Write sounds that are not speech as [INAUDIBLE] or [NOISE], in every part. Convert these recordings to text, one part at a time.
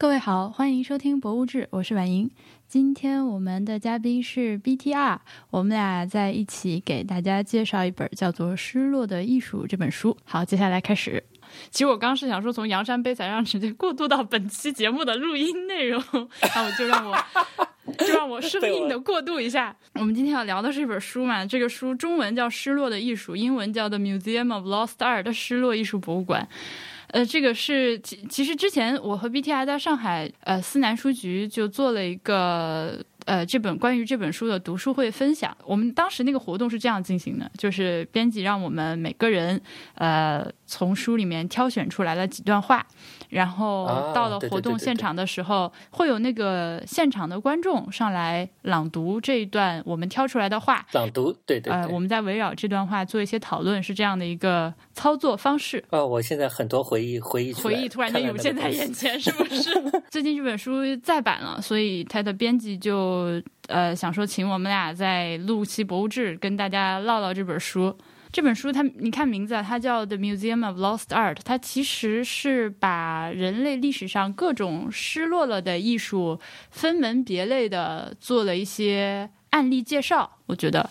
各位好，欢迎收听《博物志》，我是婉莹。今天我们的嘉宾是 BTR，我们俩在一起给大家介绍一本叫做《失落的艺术》这本书。好，接下来开始。其实我刚是想说从阳山悲惨让直接过渡到本期节目的录音内容，[LAUGHS] 那我就让我 [LAUGHS] 就让我生硬的过渡一下。我们今天要聊的是一本书嘛，这个书中文叫《失落的艺术》，英文叫《The Museum of Lost Art》的失落艺术博物馆。呃，这个是其其实之前我和 BTI 在上海呃思南书局就做了一个呃这本关于这本书的读书会分享。我们当时那个活动是这样进行的，就是编辑让我们每个人呃从书里面挑选出来了几段话。然后到了活动现场的时候，会有那个现场的观众上来朗读这一段我们挑出来的话。朗读，对对。呃，我们在围绕这段话做一些讨论，是这样的一个操作方式。哦，我现在很多回忆，回忆回忆突然间涌现在眼前，是不是？[LAUGHS] 最近这本书再版了，所以它的编辑就呃想说，请我们俩在录期博物志跟大家唠唠这本书。这本书，它你看名字啊，它叫《The Museum of Lost Art》，它其实是把人类历史上各种失落了的艺术分门别类的做了一些案例介绍。我觉得，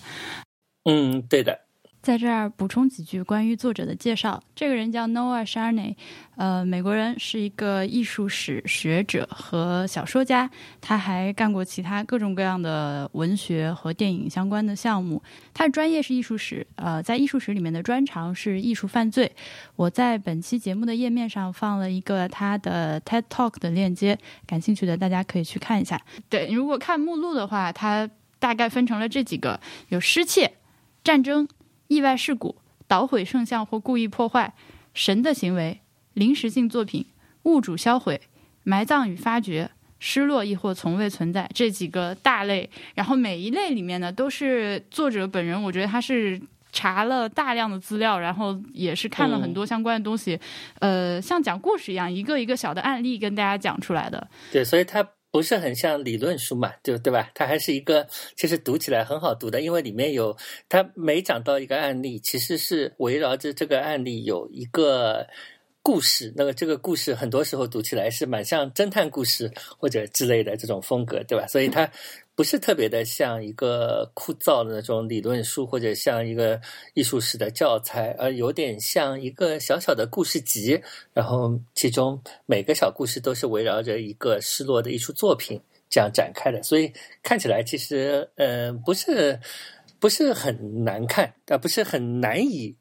嗯，对的。在这儿补充几句关于作者的介绍。这个人叫 Noah Sharney，呃，美国人，是一个艺术史学者和小说家。他还干过其他各种各样的文学和电影相关的项目。他的专业是艺术史，呃，在艺术史里面的专长是艺术犯罪。我在本期节目的页面上放了一个他的 TED Talk 的链接，感兴趣的大家可以去看一下。对，如果看目录的话，它大概分成了这几个：有失窃、战争。意外事故、捣毁圣像或故意破坏、神的行为、临时性作品、物主销毁、埋葬与发掘、失落亦或从未存在这几个大类，然后每一类里面呢，都是作者本人，我觉得他是查了大量的资料，然后也是看了很多相关的东西，呃，像讲故事一样，一个一个小的案例跟大家讲出来的。对，所以他。不是很像理论书嘛，对对吧？它还是一个，其实读起来很好读的，因为里面有它每讲到一个案例，其实是围绕着这个案例有一个故事。那么这个故事很多时候读起来是蛮像侦探故事或者之类的这种风格，对吧？所以它。不是特别的像一个枯燥的那种理论书，或者像一个艺术史的教材，而有点像一个小小的故事集。然后其中每个小故事都是围绕着一个失落的艺术作品这样展开的，所以看起来其实嗯不是不是很难看，啊不是很难以。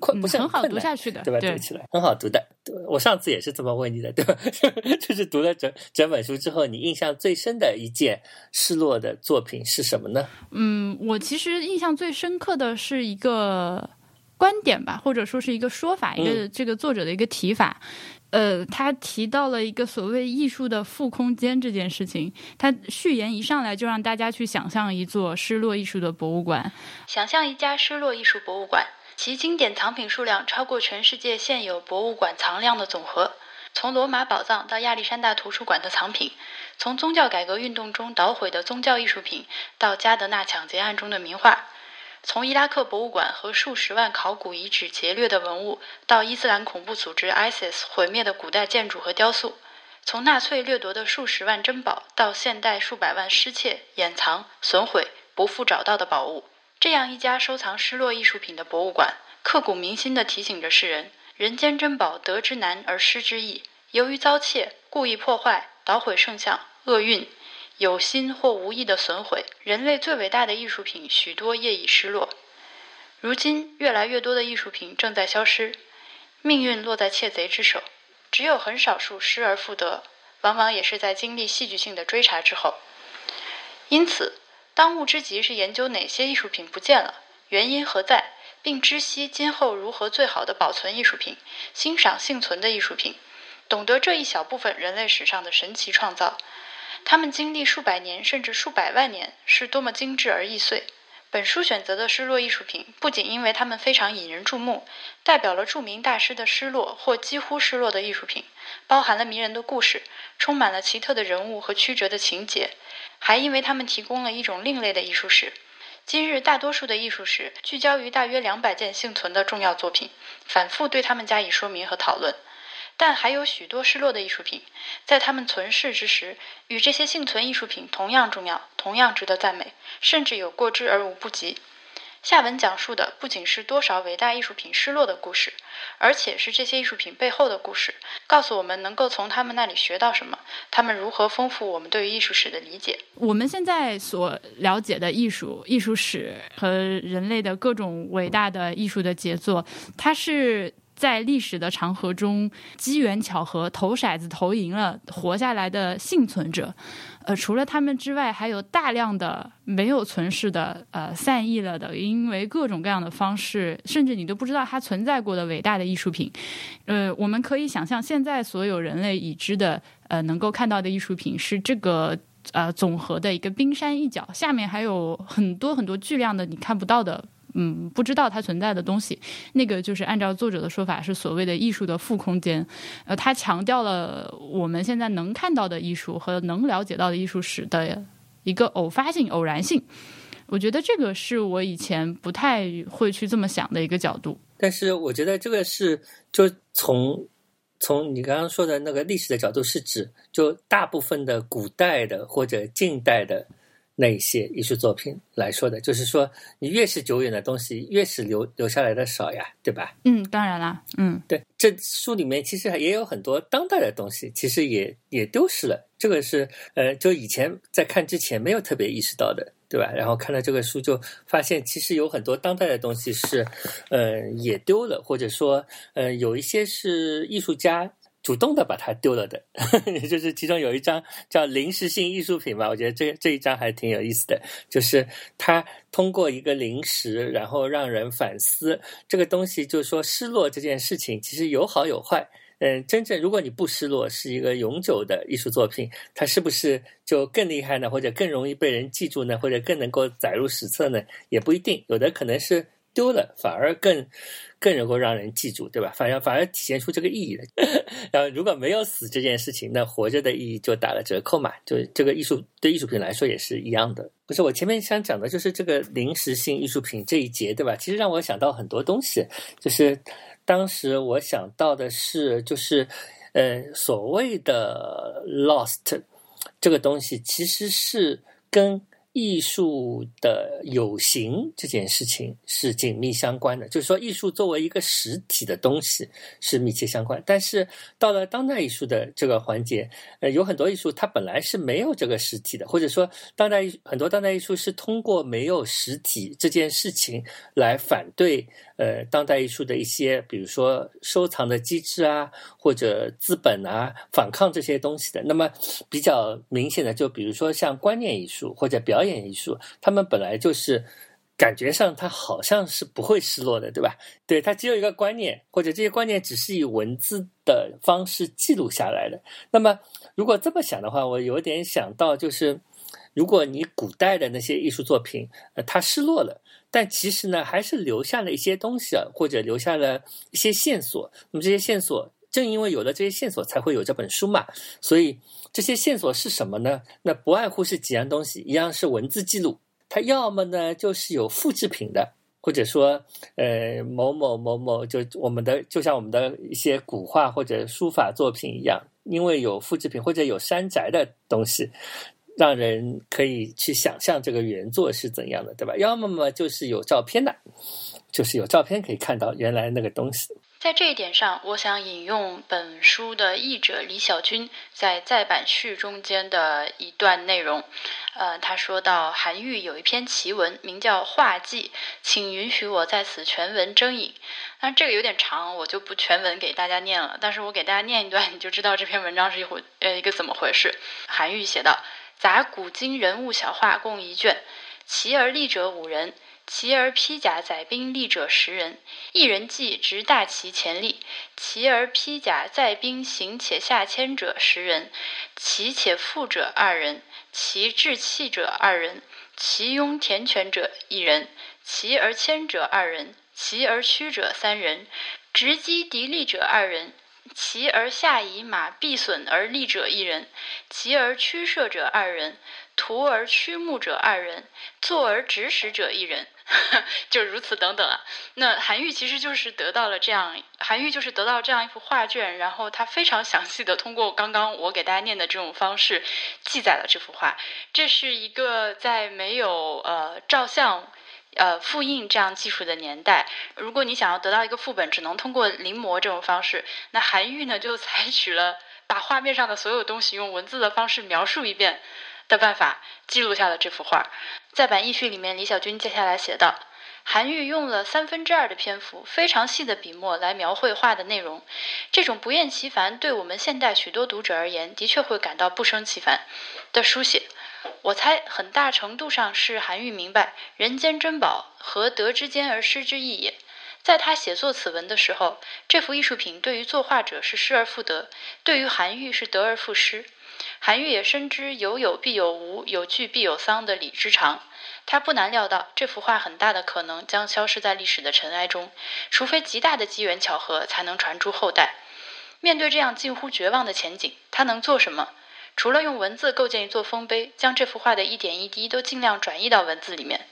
困不是很好读下去的，对吧？读起来很好读的。我上次也是这么问你的，对吧？[LAUGHS] 就是读了整整本书之后，你印象最深的一件失落的作品是什么呢？嗯，我其实印象最深刻的是一个观点吧，或者说是一个说法，一个这个作者的一个提法。呃，他提到了一个所谓艺术的负空间这件事情。他序言一上来就让大家去想象一座失落艺术的博物馆，想象一家失落艺术博物馆。其经典藏品数量超过全世界现有博物馆藏量的总和。从罗马宝藏到亚历山大图书馆的藏品，从宗教改革运动中捣毁的宗教艺术品到加德纳抢劫案中的名画，从伊拉克博物馆和数十万考古遗址劫掠的文物到伊斯兰恐怖组织 ISIS 毁灭的古代建筑和雕塑，从纳粹掠夺的数十万珍宝到现代数百万失窃、掩藏、损毁、不复找到的宝物。这样一家收藏失落艺术品的博物馆，刻骨铭心地提醒着世人：人间珍宝得之难而失之易。由于遭窃、故意破坏、捣毁圣像、厄运、有心或无意的损毁，人类最伟大的艺术品许多业已失落。如今，越来越多的艺术品正在消失，命运落在窃贼之手。只有很少数失而复得，往往也是在经历戏剧性的追查之后。因此。当务之急是研究哪些艺术品不见了，原因何在，并知悉今后如何最好的保存艺术品，欣赏幸存的艺术品，懂得这一小部分人类史上的神奇创造，他们经历数百年甚至数百万年，是多么精致而易碎。本书选择的失落艺术品，不仅因为它们非常引人注目，代表了著名大师的失落或几乎失落的艺术品，包含了迷人的故事，充满了奇特的人物和曲折的情节，还因为他们提供了一种另类的艺术史。今日大多数的艺术史聚焦于大约两百件幸存的重要作品，反复对他们加以说明和讨论。但还有许多失落的艺术品，在他们存世之时，与这些幸存艺术品同样重要，同样值得赞美，甚至有过之而无不及。下文讲述的不仅是多少伟大艺术品失落的故事，而且是这些艺术品背后的故事，告诉我们能够从他们那里学到什么，他们如何丰富我们对于艺术史的理解。我们现在所了解的艺术、艺术史和人类的各种伟大的艺术的杰作，它是。在历史的长河中，机缘巧合投骰子投赢了活下来的幸存者，呃，除了他们之外，还有大量的没有存世的、呃，散逸了的，因为各种各样的方式，甚至你都不知道它存在过的伟大的艺术品。呃，我们可以想象，现在所有人类已知的、呃，能够看到的艺术品是这个呃总和的一个冰山一角，下面还有很多很多巨量的你看不到的。嗯，不知道它存在的东西，那个就是按照作者的说法是所谓的艺术的负空间。呃，他强调了我们现在能看到的艺术和能了解到的艺术史的一个偶发性、偶然性。我觉得这个是我以前不太会去这么想的一个角度。但是我觉得这个是就从从你刚刚说的那个历史的角度，是指就大部分的古代的或者近代的。那一些艺术作品来说的，就是说，你越是久远的东西，越是留留下来的少呀，对吧？嗯，当然啦，嗯，对，这书里面其实也有很多当代的东西，其实也也丢失了。这个是呃，就以前在看之前没有特别意识到的，对吧？然后看了这个书，就发现其实有很多当代的东西是呃也丢了，或者说呃有一些是艺术家。主动的把它丢了的，[LAUGHS] 也就是其中有一张叫临时性艺术品吧，我觉得这这一张还挺有意思的，就是他通过一个临时，然后让人反思这个东西，就是说失落这件事情其实有好有坏。嗯，真正如果你不失落，是一个永久的艺术作品，它是不是就更厉害呢？或者更容易被人记住呢？或者更能够载入史册呢？也不一定，有的可能是。丢了反而更更能够让人记住，对吧？反而反而体现出这个意义了。[LAUGHS] 然后如果没有死这件事情，那活着的意义就打了折扣嘛。就这个艺术对艺术品来说也是一样的。不是我前面想讲的就是这个临时性艺术品这一节，对吧？其实让我想到很多东西。就是当时我想到的是，就是呃所谓的 lost 这个东西，其实是跟。艺术的有形这件事情是紧密相关的，就是说，艺术作为一个实体的东西是密切相关。但是到了当代艺术的这个环节，呃，有很多艺术它本来是没有这个实体的，或者说，当代艺很多当代艺术是通过没有实体这件事情来反对。呃，当代艺术的一些，比如说收藏的机制啊，或者资本啊，反抗这些东西的。那么比较明显的，就比如说像观念艺术或者表表演艺术，他们本来就是感觉上它好像是不会失落的，对吧？对，它只有一个观念，或者这些观念只是以文字的方式记录下来的。那么如果这么想的话，我有点想到，就是如果你古代的那些艺术作品，呃，它失落了。但其实呢，还是留下了一些东西啊，或者留下了一些线索。那么这些线索，正因为有了这些线索，才会有这本书嘛。所以这些线索是什么呢？那不外乎是几样东西，一样是文字记录，它要么呢就是有复制品的，或者说呃某某某某，就我们的就像我们的一些古画或者书法作品一样，因为有复制品或者有山寨的东西。让人可以去想象这个原作是怎样的，对吧？要么嘛就是有照片的，就是有照片可以看到原来那个东西。在这一点上，我想引用本书的译者李小军在再版序中间的一段内容。呃，他说到韩愈有一篇奇文，名叫《画记》，请允许我在此全文征引。那这个有点长，我就不全文给大家念了。但是我给大家念一段，你就知道这篇文章是一回呃一个怎么回事。韩愈写道。杂古今人物小画共一卷，奇而立者五人，其而披甲载兵立者十人。一人骑执大旗前立，其而披甲载兵行且下牵者十人，骑且负者二人，其制器者二人，其拥田犬者一人，骑而牵者二人，骑而驱者三人，执击敌利者二人。骑而下以马必损而立者一人，骑而驱射者二人，徒而驱牧者二人，坐而指使者一人，[LAUGHS] 就如此等等啊。那韩愈其实就是得到了这样，韩愈就是得到这样一幅画卷，然后他非常详细的通过刚刚我给大家念的这种方式记载了这幅画。这是一个在没有呃照相。呃，复印这样技术的年代，如果你想要得到一个副本，只能通过临摹这种方式。那韩愈呢，就采取了把画面上的所有东西用文字的方式描述一遍的办法，记录下了这幅画。在版轶序里面，李小军接下来写道：韩愈用了三分之二的篇幅，非常细的笔墨来描绘画的内容。这种不厌其烦，对我们现代许多读者而言，的确会感到不胜其烦的书写。我猜很大程度上是韩愈明白人间珍宝和得之间而失之意也。在他写作此文的时候，这幅艺术品对于作画者是失而复得，对于韩愈是得而复失。韩愈也深知有有必有无，有聚必有丧的理之常。他不难料到这幅画很大的可能将消失在历史的尘埃中，除非极大的机缘巧合才能传诸后代。面对这样近乎绝望的前景，他能做什么？除了用文字构建一座丰碑，将这幅画的一点一滴都尽量转移到文字里面，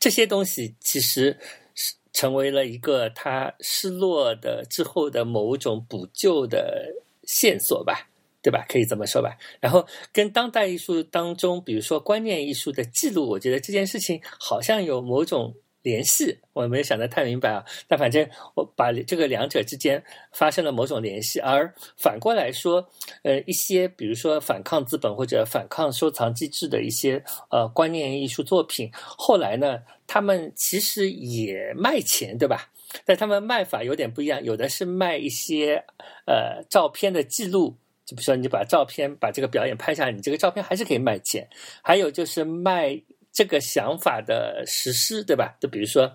这些东西其实是成为了一个他失落的之后的某种补救的线索吧，对吧？可以这么说吧。然后跟当代艺术当中，比如说观念艺术的记录，我觉得这件事情好像有某种。联系我没有想得太明白啊，但反正我把这个两者之间发生了某种联系，而反过来说，呃，一些比如说反抗资本或者反抗收藏机制的一些呃观念艺术作品，后来呢，他们其实也卖钱，对吧？但他们卖法有点不一样，有的是卖一些呃照片的记录，就比如说你把照片把这个表演拍下来，你这个照片还是可以卖钱，还有就是卖。这个想法的实施，对吧？就比如说，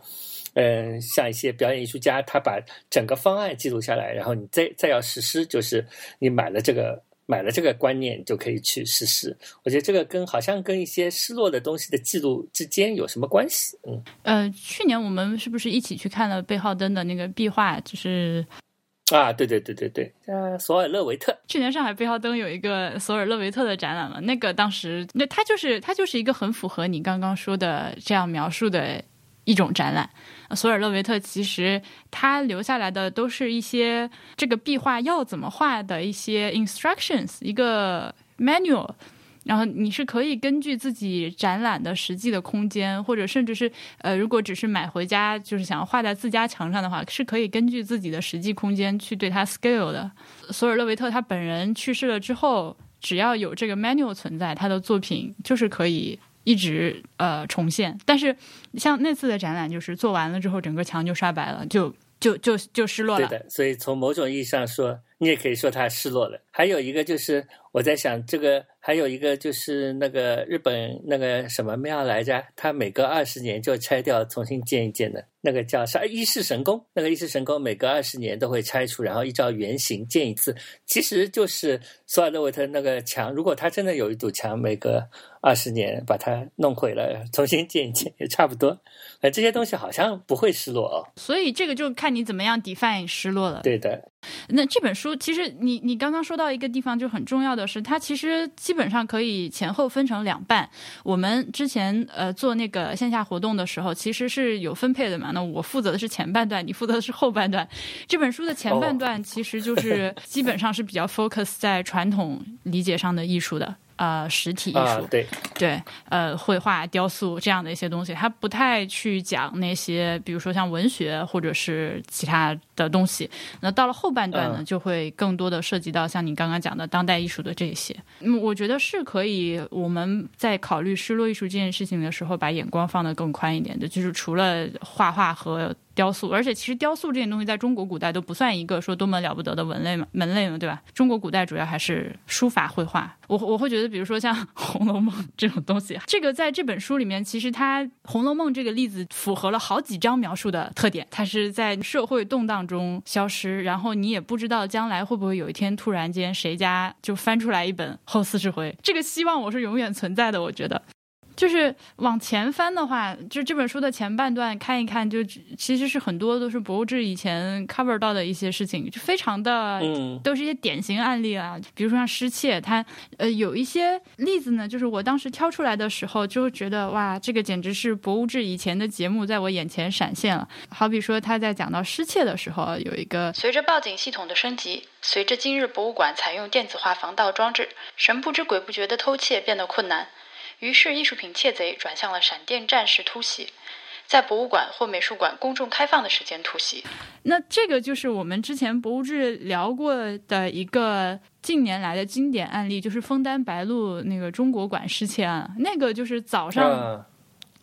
嗯，像一些表演艺术家，他把整个方案记录下来，然后你再再要实施，就是你买了这个买了这个观念，就可以去实施。我觉得这个跟好像跟一些失落的东西的记录之间有什么关系？嗯，呃，去年我们是不是一起去看了贝浩登的那个壁画？就是。啊，对对对对对，呃，索尔勒维特。去年上海贝浩登有一个索尔勒维特的展览嘛，那个当时那他就是他就是一个很符合你刚刚说的这样描述的一种展览。索尔勒维特其实他留下来的都是一些这个壁画要怎么画的一些 instructions，一个 manual。然后你是可以根据自己展览的实际的空间，或者甚至是呃，如果只是买回家，就是想要画在自家墙上的话，是可以根据自己的实际空间去对它 scale 的。索尔勒维特他本人去世了之后，只要有这个 manual 存在，他的作品就是可以一直呃重现。但是像那次的展览，就是做完了之后，整个墙就刷白了，就就就就失落了。对的，所以从某种意义上说，你也可以说他失落了。还有一个就是我在想这个。还有一个就是那个日本那个什么庙来着，它每隔二十年就拆掉，重新建一建的，那个叫啥？伊势神宫。那个伊势神宫每隔二十年都会拆除，然后依照原型建一次。其实就是索尔勒维特那个墙，如果他真的有一堵墙，每隔二十年把它弄毁了，重新建一建也差不多。呃，这些东西好像不会失落哦。所以这个就看你怎么样 define 失落了。对的。那这本书其实你你刚刚说到一个地方就很重要的是，它其实基本上可以前后分成两半。我们之前呃做那个线下活动的时候，其实是有分配的嘛。那我负责的是前半段，你负责的是后半段。这本书的前半段其实就是基本上是比较 focus 在传统理解上的艺术的。呃，实体艺术，对。对，呃，绘画、雕塑这样的一些东西，他不太去讲那些，比如说像文学或者是其他的东西。那到了后半段呢，就会更多的涉及到像你刚刚讲的当代艺术的这些。嗯，我觉得是可以，我们在考虑失落艺术这件事情的时候，把眼光放得更宽一点的，就是除了画画和。雕塑，而且其实雕塑这件东西在中国古代都不算一个说多么了不得的文类嘛，门类嘛，对吧？中国古代主要还是书法绘画。我 [LAUGHS] 我会觉得，比如说像《红楼梦》这种东西，这个在这本书里面，其实它《红楼梦》这个例子符合了好几章描述的特点。它是在社会动荡中消失，然后你也不知道将来会不会有一天突然间谁家就翻出来一本《后四十回》，这个希望我是永远存在的。我觉得。就是往前翻的话，就这本书的前半段看一看，就其实是很多都是博物志以前 cover 到的一些事情，就非常的，嗯，都是一些典型案例啊。比如说像失窃，它呃有一些例子呢，就是我当时挑出来的时候，就觉得哇，这个简直是博物志以前的节目在我眼前闪现了。好比说他在讲到失窃的时候，有一个随着报警系统的升级，随着今日博物馆采用电子化防盗装置，神不知鬼不觉的偷窃变得困难。于是，艺术品窃贼转向了闪电战式突袭，在博物馆或美术馆公众开放的时间突袭。那这个就是我们之前博物志聊过的一个近年来的经典案例，就是枫丹白露那个中国馆失窃案。那个就是早上啊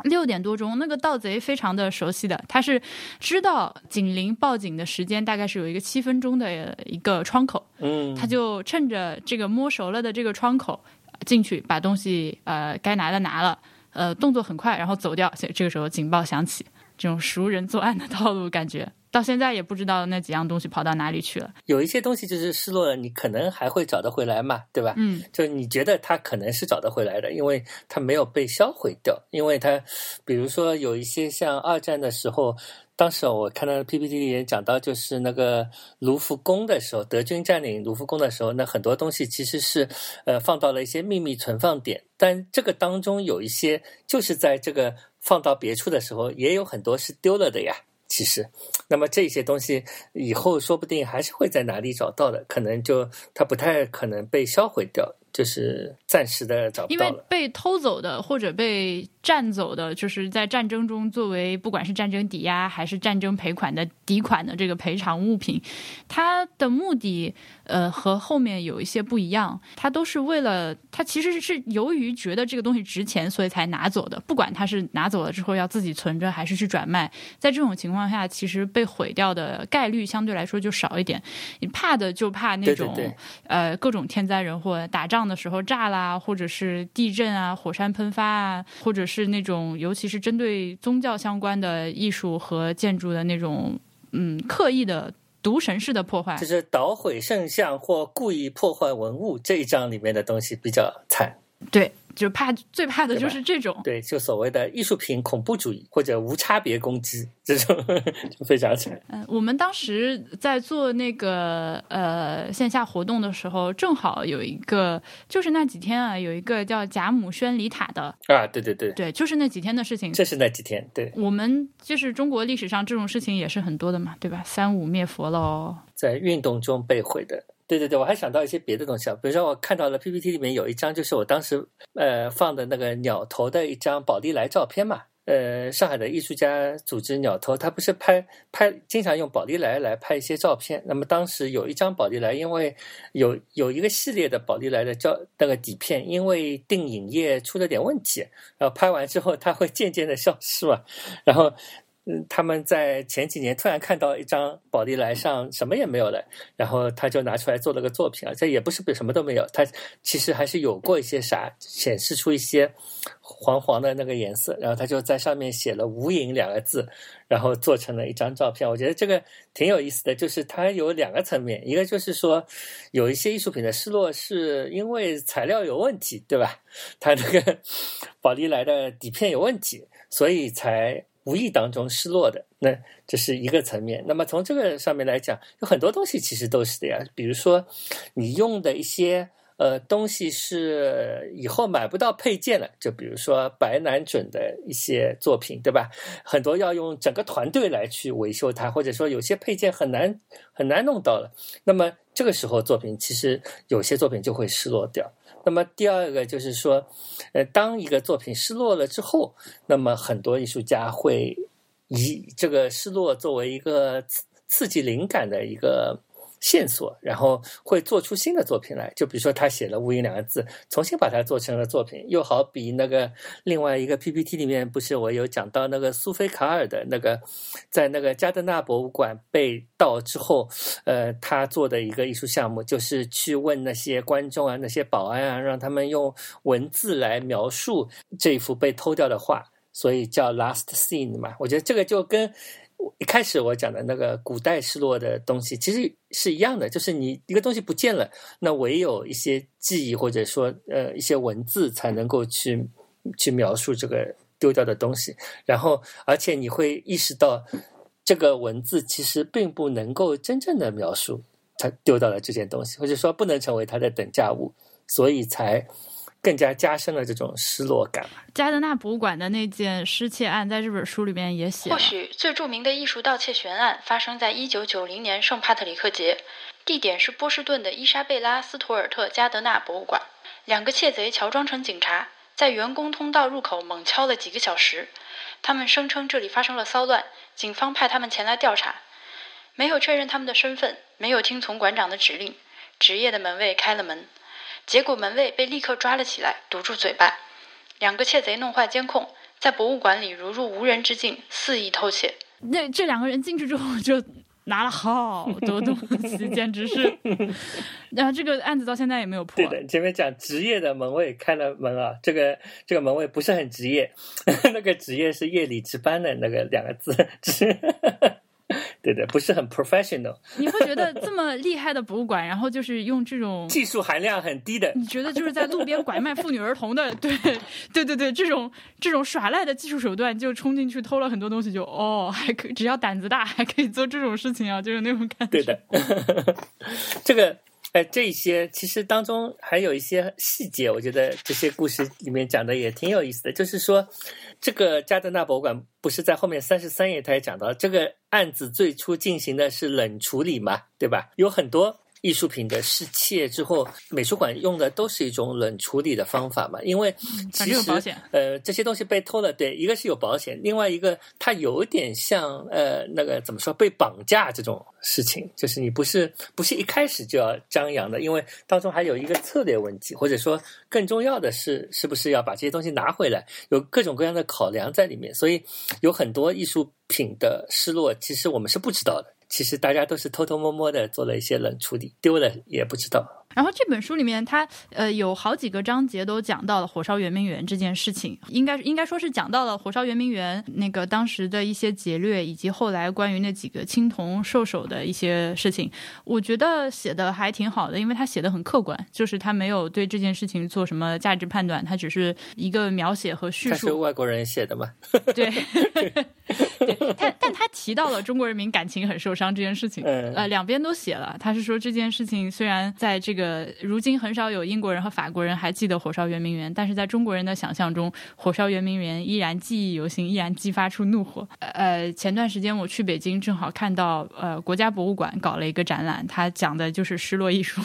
六点多钟，那个盗贼非常的熟悉的，他是知道警铃报警的时间大概是有一个七分钟的一个窗口，嗯，他就趁着这个摸熟了的这个窗口进去，把东西呃该拿的拿了，呃动作很快，然后走掉。所以这个时候警报响起，这种熟人作案的套路，感觉到现在也不知道那几样东西跑到哪里去了。有一些东西就是失落了，你可能还会找得回来嘛，对吧？嗯，就你觉得它可能是找得回来的，因为它没有被销毁掉，因为它，比如说有一些像二战的时候，当时我看到 PPT 里也讲到，就是那个卢浮宫的时候，德军占领卢浮宫的时候，那很多东西其实是呃放到了一些秘密存放点，但这个当中有一些就是在这个放到别处的时候，也有很多是丢了的呀。其实，那么这些东西以后说不定还是会在哪里找到的，可能就它不太可能被销毁掉，就是暂时的找不因到了。为被偷走的或者被占走的，就是在战争中作为不管是战争抵押还是战争赔款的抵款的这个赔偿物品，它的目的呃和后面有一些不一样，它都是为了它其实是由于觉得这个东西值钱，所以才拿走的。不管它是拿走了之后要自己存着还是去转卖，在这种情况下，其实被毁掉的概率相对来说就少一点。你怕的就怕那种呃各种天灾人祸，打仗的时候炸啦，或者是地震啊、火山喷发啊，或者是那种尤其是针对宗教相关的艺术和建筑的那种嗯刻意的毒神式的破坏就。是捣毁圣像或故意破坏文物这一章里面的东西比较惨，对，就怕最怕的就是这种。对，就所谓的艺术品恐怖主义或者无差别攻击这种就非常惨。嗯，我们当时在做那个呃线下活动的时候，正好有一个，就是那几天啊，有一个叫贾母宣礼塔的，啊，对对对，对，就是那几天的事情。这是那几天，对，我们就是中国历史上这种事情也是很多的嘛，对吧？三五灭佛喽，在运动中被毁的。对对对，我还想到一些别的东西啊，比如说我看到了 PPT 里面有一张，就是我当时呃放的那个鸟头的一张宝丽来照片嘛。呃，上海的艺术家组织鸟头，他不是拍拍经常用宝丽来来拍一些照片。那么当时有一张宝丽来，因为有有一个系列的宝丽来的照那个底片，因为定影液出了点问题，然后拍完之后它会渐渐的消失嘛，然后。嗯，他们在前几年突然看到一张宝丽来上什么也没有了，然后他就拿出来做了个作品啊，这也不是什么都没有，它其实还是有过一些啥，显示出一些黄黄的那个颜色，然后他就在上面写了“无影”两个字，然后做成了一张照片。我觉得这个挺有意思的，就是它有两个层面，一个就是说有一些艺术品的失落是因为材料有问题，对吧？它那个 [LAUGHS] 宝丽来的底片有问题，所以才。无意当中失落的，那这是一个层面。那么从这个上面来讲，有很多东西其实都是的呀。比如说，你用的一些呃东西是以后买不到配件了，就比如说白南准的一些作品，对吧？很多要用整个团队来去维修它，或者说有些配件很难很难弄到了。那么这个时候作品其实有些作品就会失落掉。那么第二个就是说，呃，当一个作品失落了之后，那么很多艺术家会以这个失落作为一个刺激灵感的一个线索，然后会做出新的作品来。就比如说他写了“无影”两个字，重新把它做成了作品。又好比那个另外一个 PPT 里面，不是我有讲到那个苏菲卡尔的那个，在那个加德纳博物馆被盗之后，呃，他做的一个艺术项目，就是去问那些观众啊、那些保安啊，让他们用文字来描述这幅被偷掉的画，所以叫 Last Scene 嘛。我觉得这个就跟一开始我讲的那个古代失落的东西其实是一样的，就是你一个东西不见了，那唯有一些记忆或者说呃一些文字才能够去去描述这个丢掉的东西，然后而且你会意识到，这个文字其实并不能够真正的描述它丢掉了这件东西，或者说不能成为它的等价物，所以才更加加深了这种失落感。加德纳博物馆的那件失窃案，在这本书里面也写或许最著名的艺术盗窃悬案发生在一九九零年圣帕特里克节，地点是波士顿的伊莎贝拉·斯图尔特·加德纳博物馆。两个窃贼乔装成警察，在员工通道入口猛敲了几个小时。他们声称这里发生了骚乱，警方派他们前来调查。没有确认他们的身份，没有听从馆长的指令，职业的门卫开了门，结果门卫被立刻抓了起来，堵住嘴巴。两个窃贼弄坏监控，在博物馆里如入无人之境，肆意偷窃。那这两个人进去之后就。拿了好多东西，简直是。[LAUGHS] 然后这个案子到现在也没有破。对的，前面讲职业的门卫开了门啊，这个这个门卫不是很职业，[LAUGHS] 那个职业是夜里值班的那个两个字。[LAUGHS] 对的，不是很 professional。你会觉得这么厉害的博物馆，然后就是用这种技术含量很低的，你觉得就是在路边拐卖妇女儿童的，对对对对，这种这种耍赖的技术手段，就冲进去偷了很多东西，就哦，还可只要胆子大，还可以做这种事情啊，就是那种感觉。对的，[LAUGHS] 这个。哎，这些其实当中还有一些细节，我觉得这些故事里面讲的也挺有意思的。就是说，这个加德纳博物馆不是在后面三十三页他也讲到，这个案子最初进行的是冷处理嘛，对吧？有很多。艺术品的失窃之后，美术馆用的都是一种冷处理的方法嘛？因为其实呃这些东西被偷了，对，一个是有保险，另外一个它有点像呃那个怎么说被绑架这种事情，就是你不是不是一开始就要张扬的，因为当中还有一个策略问题，或者说更重要的是是不是要把这些东西拿回来，有各种各样的考量在里面，所以有很多艺术品的失落，其实我们是不知道的。其实大家都是偷偷摸摸的做了一些冷处理，丢了也不知道。然后这本书里面，它呃有好几个章节都讲到了火烧圆明园这件事情，应该应该说是讲到了火烧圆明园那个当时的一些劫掠，以及后来关于那几个青铜兽首的一些事情。我觉得写的还挺好的，因为他写的很客观，就是他没有对这件事情做什么价值判断，他只是一个描写和叙述。他是外国人写的吗？[LAUGHS] 对，但但他提到了中国人民感情很受伤这件事情，呃，两边都写了。他是说这件事情虽然在这个。呃，如今很少有英国人和法国人还记得火烧圆明园，但是在中国人的想象中，火烧圆明园依然记忆犹新，依然激发出怒火。呃，前段时间我去北京，正好看到呃国家博物馆搞了一个展览，它讲的就是失落艺术。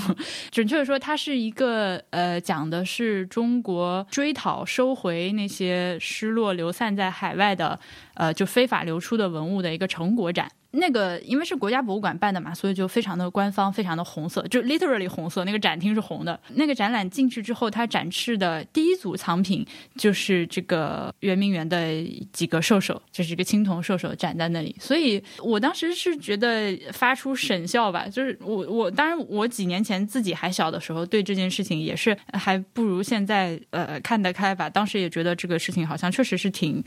准确的说，它是一个呃讲的是中国追讨、收回那些失落、流散在海外的呃就非法流出的文物的一个成果展。那个因为是国家博物馆办的嘛，所以就非常的官方，非常的红色，就 literally 红色。那个展厅是红的。那个展览进去之后，它展示的第一组藏品就是这个圆明园的几个兽首，就是一个青铜兽首展在那里。所以我当时是觉得发出神笑吧，就是我我当然我几年前自己还小的时候，对这件事情也是还不如现在呃看得开吧。当时也觉得这个事情好像确实是挺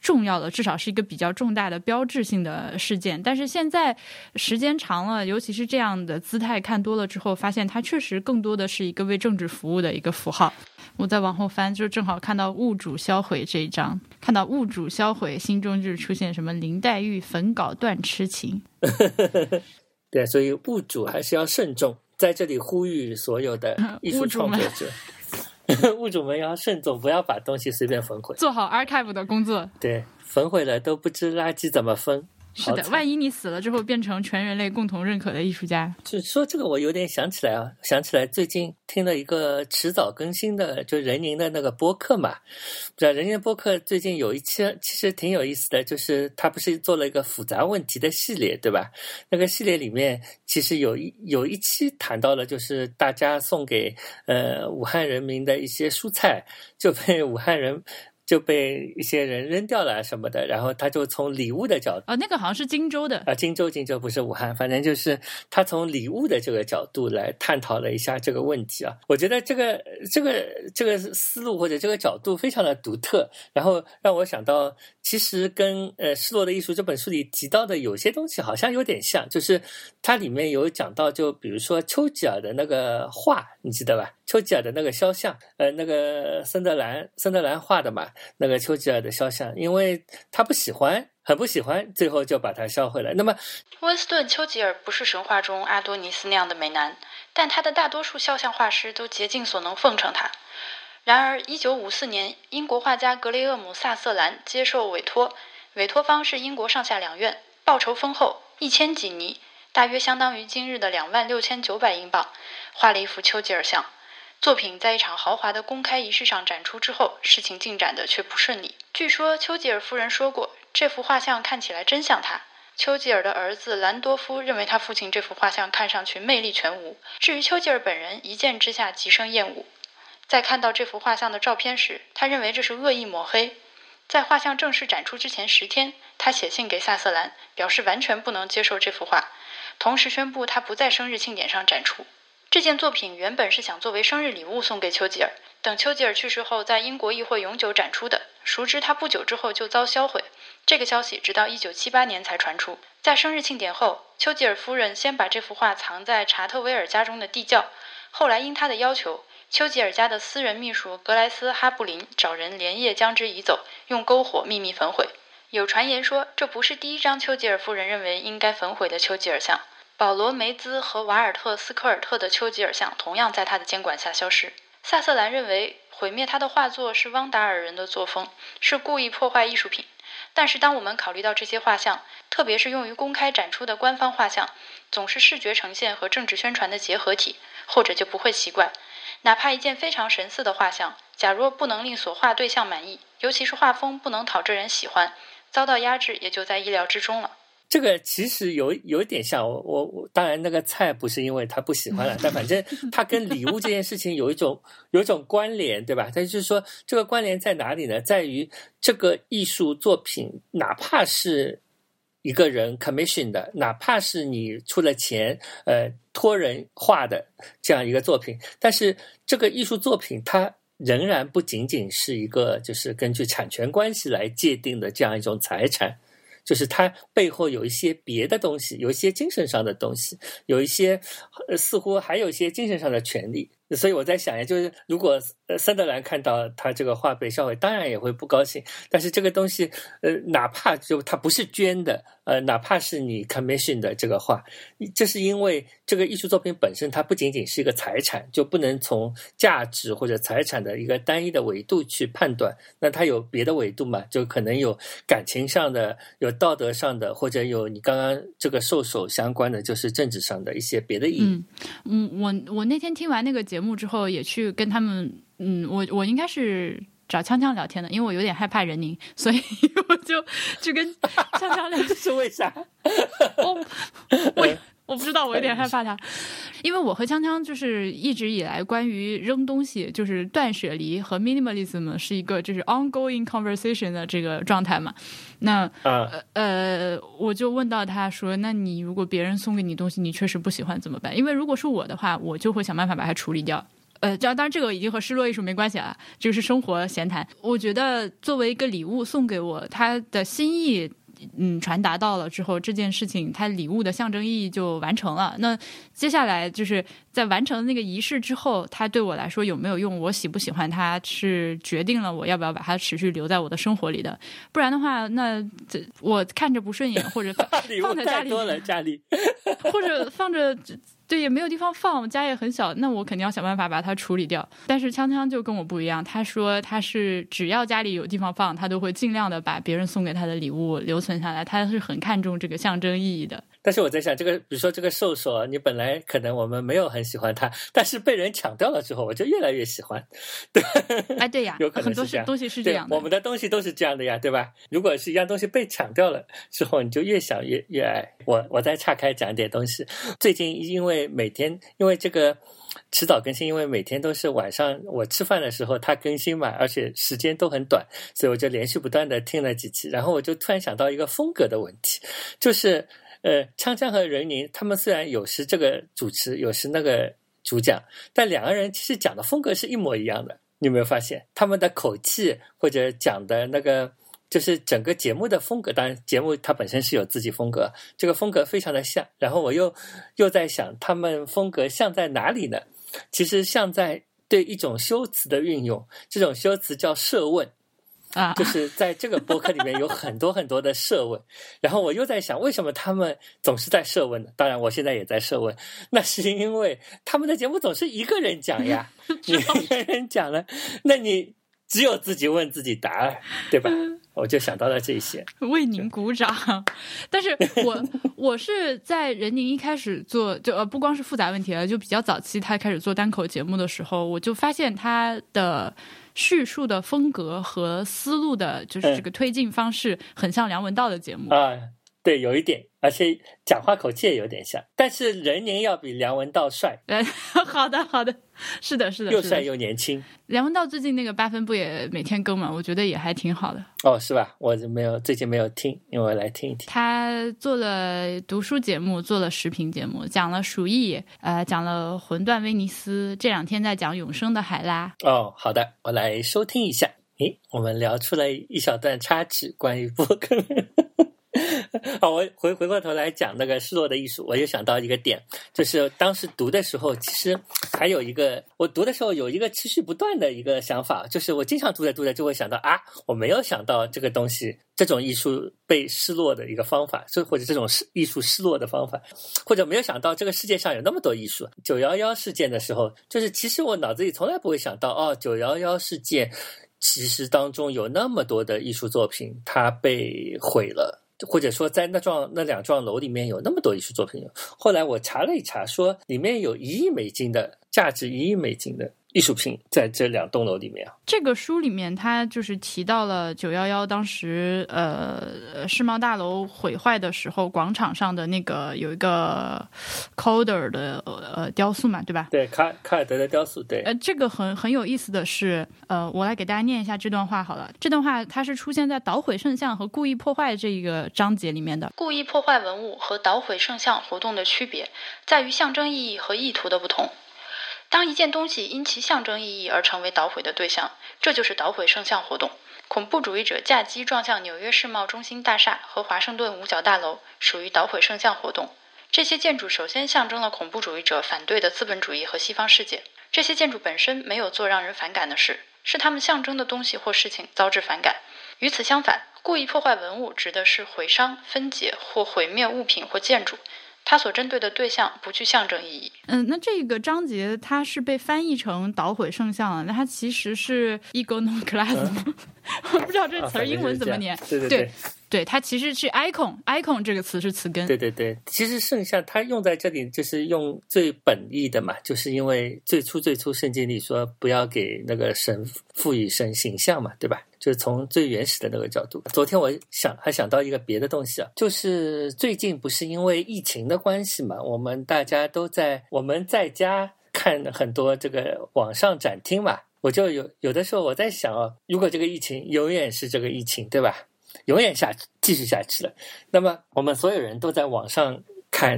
重要的，至少是一个比较重大的标志性的事件。但是现在时间长了，尤其是这样的姿态看多了之后，发现它确实更多的是一个为政治服务的一个符号。我再往后翻，就正好看到物主销毁这一章，看到物主销毁，心中就是出现什么林黛玉焚稿断痴情。[LAUGHS] 对，所以物主还是要慎重，在这里呼吁所有的 [LAUGHS] 艺术创作者，[LAUGHS] 物主们要慎重，不要把东西随便焚毁，做好 archive 的工作。对，焚毁了都不知垃圾怎么分。是的，万一你死了之后变成全人类共同认可的艺术家，就说这个我有点想起来啊，想起来最近听了一个迟早更新的，就人宁的那个播客嘛，不知道人宁播客最近有一期其实挺有意思的，就是他不是做了一个复杂问题的系列，对吧？那个系列里面其实有一有一期谈到了，就是大家送给呃武汉人民的一些蔬菜就被武汉人。就被一些人扔掉了什么的，然后他就从礼物的角度啊，那个好像是荆州的啊，荆州荆州不是武汉，反正就是他从礼物的这个角度来探讨了一下这个问题啊。我觉得这个这个这个思路或者这个角度非常的独特，然后让我想到，其实跟呃《失落的艺术》这本书里提到的有些东西好像有点像，就是它里面有讲到，就比如说丘吉尔的那个画，你记得吧？丘吉尔的那个肖像，呃，那个森德兰森德兰画的嘛，那个丘吉尔的肖像，因为他不喜欢，很不喜欢，最后就把它销毁了。那么，温斯顿·丘吉尔不是神话中阿多尼斯那样的美男，但他的大多数肖像画师都竭尽所能奉承他。然而，一九五四年，英国画家格雷厄姆·萨瑟兰接受委托，委托方是英国上下两院，报酬丰厚，一千几尼，大约相当于今日的两万六千九百英镑，画了一幅丘吉尔像。作品在一场豪华的公开仪式上展出之后，事情进展的却不顺利。据说丘吉尔夫人说过，这幅画像看起来真像他。丘吉尔的儿子兰多夫认为他父亲这幅画像看上去魅力全无。至于丘吉尔本人，一见之下极生厌恶。在看到这幅画像的照片时，他认为这是恶意抹黑。在画像正式展出之前十天，他写信给萨瑟兰，表示完全不能接受这幅画，同时宣布他不在生日庆典上展出。这件作品原本是想作为生日礼物送给丘吉尔，等丘吉尔去世后在英国议会永久展出的。熟知他不久之后就遭销毁，这个消息直到1978年才传出。在生日庆典后，丘吉尔夫人先把这幅画藏在查特威尔家中的地窖，后来因他的要求。丘吉尔家的私人秘书格莱斯哈布林找人连夜将之移走，用篝火秘密焚毁。有传言说，这不是第一张丘吉尔夫人认为应该焚毁的丘吉尔像。保罗梅兹和瓦尔特斯科尔特的丘吉尔像同样在他的监管下消失。萨瑟兰认为毁灭他的画作是汪达尔人的作风，是故意破坏艺术品。但是，当我们考虑到这些画像，特别是用于公开展出的官方画像，总是视觉呈现和政治宣传的结合体，后者就不会奇怪。哪怕一件非常神似的画像，假若不能令所画对象满意，尤其是画风不能讨这人喜欢，遭到压制也就在意料之中了。这个其实有有点像我我当然那个菜不是因为他不喜欢了，但反正他跟礼物这件事情有一种有一种关联，对吧？但就是说这个关联在哪里呢？在于这个艺术作品，哪怕是。一个人 commission 的，哪怕是你出了钱，呃，托人画的这样一个作品，但是这个艺术作品它仍然不仅仅是一个就是根据产权关系来界定的这样一种财产，就是它背后有一些别的东西，有一些精神上的东西，有一些似乎还有一些精神上的权利。所以我在想呀，就是如果呃森德兰看到他这个画被销毁，当然也会不高兴。但是这个东西，呃，哪怕就他不是捐的，呃，哪怕是你 commission 的这个画，这是因为这个艺术作品本身它不仅仅是一个财产，就不能从价值或者财产的一个单一的维度去判断。那它有别的维度嘛？就可能有感情上的、有道德上的，或者有你刚刚这个兽首相关的，就是政治上的一些别的意义。嗯，我我那天听完那个。节目之后也去跟他们，嗯，我我应该是找锵锵聊天的，因为我有点害怕人宁，所以我就去跟锵锵聊。是为啥？我我。我不知道，我有点害怕他，因为我和锵锵就是一直以来关于扔东西，就是断舍离和 minimalism 是一个就是 ongoing conversation 的这个状态嘛。那呃呃，我就问到他说：“那你如果别人送给你东西，你确实不喜欢怎么办？”因为如果是我的话，我就会想办法把它处理掉。呃，当然这个已经和失落艺术没关系了，这个是生活闲谈。我觉得作为一个礼物送给我，他的心意。嗯，传达到了之后，这件事情它礼物的象征意义就完成了。那接下来就是在完成那个仪式之后，它对我来说有没有用？我喜不喜欢它是决定了我要不要把它持续留在我的生活里的。不然的话，那这我看着不顺眼，或者放 [LAUGHS] 在家里，多了家里，或者放着。对，也没有地方放，家也很小，那我肯定要想办法把它处理掉。但是锵锵就跟我不一样，他说他是只要家里有地方放，他都会尽量的把别人送给他的礼物留存下来，他是很看重这个象征意义的。但是我在想，这个比如说这个兽首，你本来可能我们没有很喜欢它，但是被人抢掉了之后，我就越来越喜欢。[LAUGHS] 对，哎，对呀，有可能是这样。东西是这样，我们的东西都是这样的呀，对吧？如果是一样东西被抢掉了之后，你就越想越越爱。我我再岔开讲一点东西。最近因为因为每天因为这个迟早更新，因为每天都是晚上我吃饭的时候它更新嘛，而且时间都很短，所以我就连续不断的听了几期，然后我就突然想到一个风格的问题，就是。呃，锵锵和任宁他们虽然有时这个主持，有时那个主讲，但两个人其实讲的风格是一模一样的。你有没有发现他们的口气或者讲的那个，就是整个节目的风格？当然，节目它本身是有自己风格，这个风格非常的像。然后我又又在想，他们风格像在哪里呢？其实像在对一种修辞的运用，这种修辞叫设问。啊，就是在这个博客里面有很多很多的设问，然后我又在想，为什么他们总是在设问呢？当然，我现在也在设问，那是因为他们的节目总是一个人讲呀，[LAUGHS] 你一个人讲了，那你只有自己问自己答案，对吧？[LAUGHS] 我就想到了这些，为您鼓掌。但是 [LAUGHS] 我我是在任宁一开始做，就呃不光是复杂问题了，就比较早期他开始做单口节目的时候，我就发现他的。叙述的风格和思路的，就是这个推进方式，很像梁文道的节目啊。对，有一点，而且讲话口气也有点像，但是人年要比梁文道帅。哎，[LAUGHS] 好的，好的，是的，是的，又帅又年轻。梁文道最近那个八分不也每天更嘛？我觉得也还挺好的。哦，是吧？我没有最近没有听，因为我来听一听。他做了读书节目，做了视频节目，讲了鼠疫，呃，讲了魂断威尼斯。这两天在讲永生的海拉。哦，好的，我来收听一下。诶，我们聊出来一小段插曲，关于播客。[LAUGHS] [LAUGHS] 好，我回回过头来讲那个失落的艺术，我又想到一个点，就是当时读的时候，其实还有一个，我读的时候有一个持续不断的一个想法，就是我经常读着读着就会想到啊，我没有想到这个东西，这种艺术被失落的一个方法，就或者这种失艺术失落的方法，或者没有想到这个世界上有那么多艺术。九幺幺事件的时候，就是其实我脑子里从来不会想到，哦，九幺幺事件其实当中有那么多的艺术作品，它被毁了。或者说，在那幢那两幢楼里面有那么多艺术作品，后来我查了一查，说里面有一亿美金的价值，一亿美金的。艺术品在这两栋楼里面啊。这个书里面，他就是提到了九幺幺当时呃世贸大楼毁坏的时候，广场上的那个有一个 Coder 的呃雕塑嘛，对吧？对，卡卡尔德的雕塑。对。呃，这个很很有意思的是，呃，我来给大家念一下这段话好了。这段话它是出现在捣毁圣像和故意破坏这一个章节里面的。故意破坏文物和捣毁圣像活动的区别在于象征意义和意图的不同。当一件东西因其象征意义而成为捣毁的对象，这就是捣毁圣像活动。恐怖主义者驾机撞向纽约世贸中心大厦和华盛顿五角大楼，属于捣毁圣像活动。这些建筑首先象征了恐怖主义者反对的资本主义和西方世界。这些建筑本身没有做让人反感的事，是他们象征的东西或事情遭致反感。与此相反，故意破坏文物指的是毁伤、分解或毁灭物品或建筑。它所针对的对象不具象征意义。嗯，那这个章节它是被翻译成捣毁圣像了，那它其实是 egonoclass [LAUGHS] 我不知道这词儿英文怎么念。对对对。对，它其实是 icon，icon 这个词是词根。对对对，其实圣像它用在这里就是用最本意的嘛，就是因为最初最初圣经里说不要给那个神赋予神形象嘛，对吧？就从最原始的那个角度。昨天我想还想到一个别的东西啊，就是最近不是因为疫情的关系嘛，我们大家都在我们在家看很多这个网上展厅嘛，我就有有的时候我在想啊，如果这个疫情永远是这个疫情，对吧？永远下去继续下去了。那么我们所有人都在网上看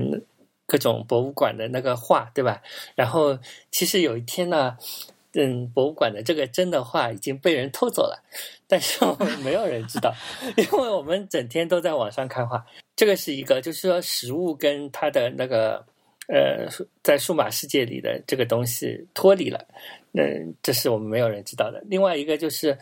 各种博物馆的那个画，对吧？然后其实有一天呢，嗯，博物馆的这个真的画已经被人偷走了，但是我们没有人知道，[LAUGHS] 因为我们整天都在网上看画。这个是一个，就是说实物跟它的那个呃，在数码世界里的这个东西脱离了。嗯，这是我们没有人知道的。另外一个就是。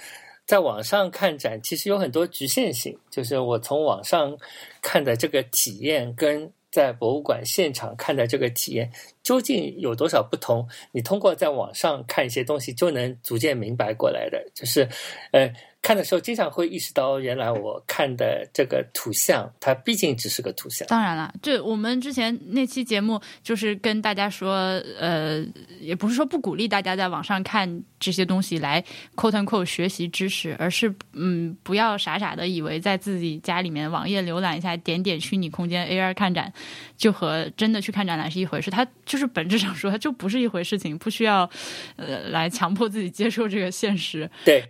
在网上看展，其实有很多局限性。就是我从网上看的这个体验，跟在博物馆现场看的这个体验，究竟有多少不同？你通过在网上看一些东西，就能逐渐明白过来的。就是，呃。看的时候，经常会意识到，原来我看的这个图像，它毕竟只是个图像。当然了，这我们之前那期节目，就是跟大家说，呃，也不是说不鼓励大家在网上看这些东西来 “quote unquote” 学习知识，而是嗯，不要傻傻的以为在自己家里面网页浏览一下，点点虚拟空间 AR 看展，就和真的去看展览是一回事。它就是本质上说，它就不是一回事情，不需要呃来强迫自己接受这个现实。对。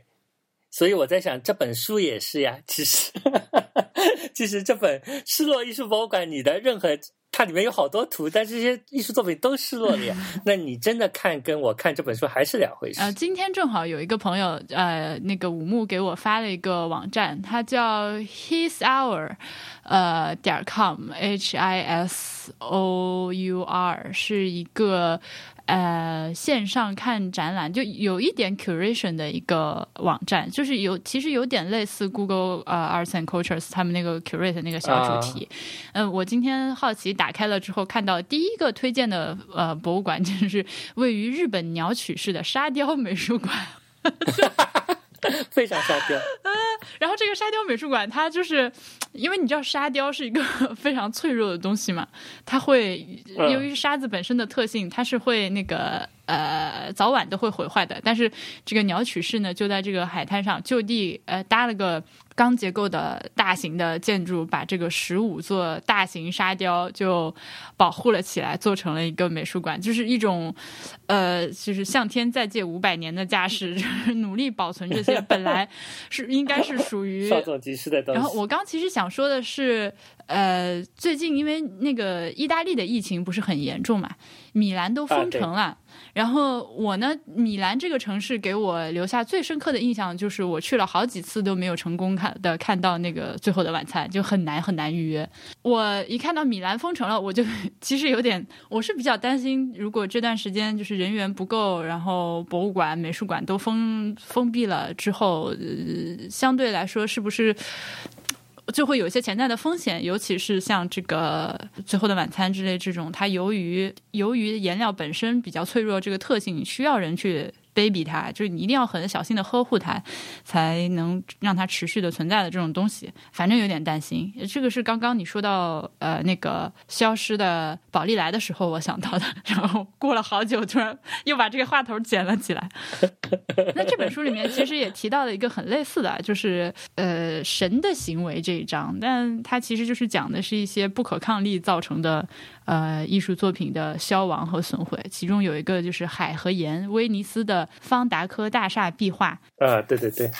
所以我在想，这本书也是呀。其实，其实这本《失落艺术博物馆》，你的任何它里面有好多图，但这些艺术作品都失落了呀。[LAUGHS] 那你真的看跟我看这本书还是两回事。呃，今天正好有一个朋友，呃，那个五木给我发了一个网站，它叫 hishour，呃点 com，h i s o u r，是一个。呃线上看展览，就有一点 curation 的一个网站，就是有其实有点类似 Google 呃 Arts and Cultures 他们那个 curate 那个小主题。嗯，我今天好奇打开了之后，看到第一个推荐的呃博物馆就是位于日本鸟取市的沙雕美术馆。[LAUGHS] [LAUGHS] 非常沙雕，嗯，[LAUGHS] 然后这个沙雕美术馆，它就是因为你知道沙雕是一个 [LAUGHS] 非常脆弱的东西嘛，它会由于沙子本身的特性，它是会那个呃早晚都会毁坏的。但是这个鸟取市呢，就在这个海滩上就地呃搭了个。钢结构的大型的建筑，把这个十五座大型沙雕就保护了起来，做成了一个美术馆，就是一种，呃，就是向天再借五百年的架势，就 [LAUGHS] 是努力保存这些本来是应该是属于。[LAUGHS] 然后我刚其实想说的是，呃，最近因为那个意大利的疫情不是很严重嘛，米兰都封城了。然后我呢，米兰这个城市给我留下最深刻的印象就是，我去了好几次都没有成功看的看到那个《最后的晚餐》，就很难很难预约。我一看到米兰封城了，我就 [LAUGHS] 其实有点，我是比较担心，如果这段时间就是人员不够，然后博物馆、美术馆都封封闭了之后，呃，相对来说是不是？就会有一些潜在的风险，尤其是像这个《最后的晚餐》之类这种，它由于由于颜料本身比较脆弱，这个特性需要人去。Baby 它就是你一定要很小心的呵护它，才能让它持续的存在的这种东西。反正有点担心，这个是刚刚你说到呃那个消失的宝丽来的时候我想到的，然后过了好久，突然又把这个话头捡了起来。那这本书里面其实也提到了一个很类似的，就是呃神的行为这一章，但它其实就是讲的是一些不可抗力造成的。呃，艺术作品的消亡和损毁，其中有一个就是海和盐，威尼斯的方达科大厦壁画。啊，对对对。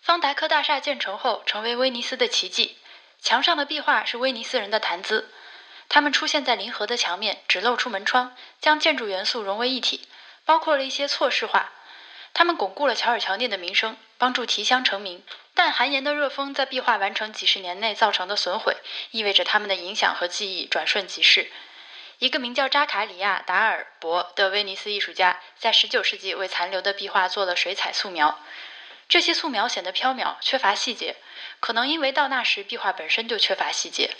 方达科大厦建成后，成为威尼斯的奇迹。墙上的壁画是威尼斯人的谈资，他们出现在临河的墙面，只露出门窗，将建筑元素融为一体，包括了一些错视画。他们巩固了乔尔乔涅的名声，帮助提香成名。但寒岩的热风在壁画完成几十年内造成的损毁，意味着他们的影响和记忆转瞬即逝。一个名叫扎卡里亚·达尔伯的威尼斯艺术家，在19世纪为残留的壁画做了水彩素描。这些素描显得飘渺，缺乏细节，可能因为到那时壁画本身就缺乏细节。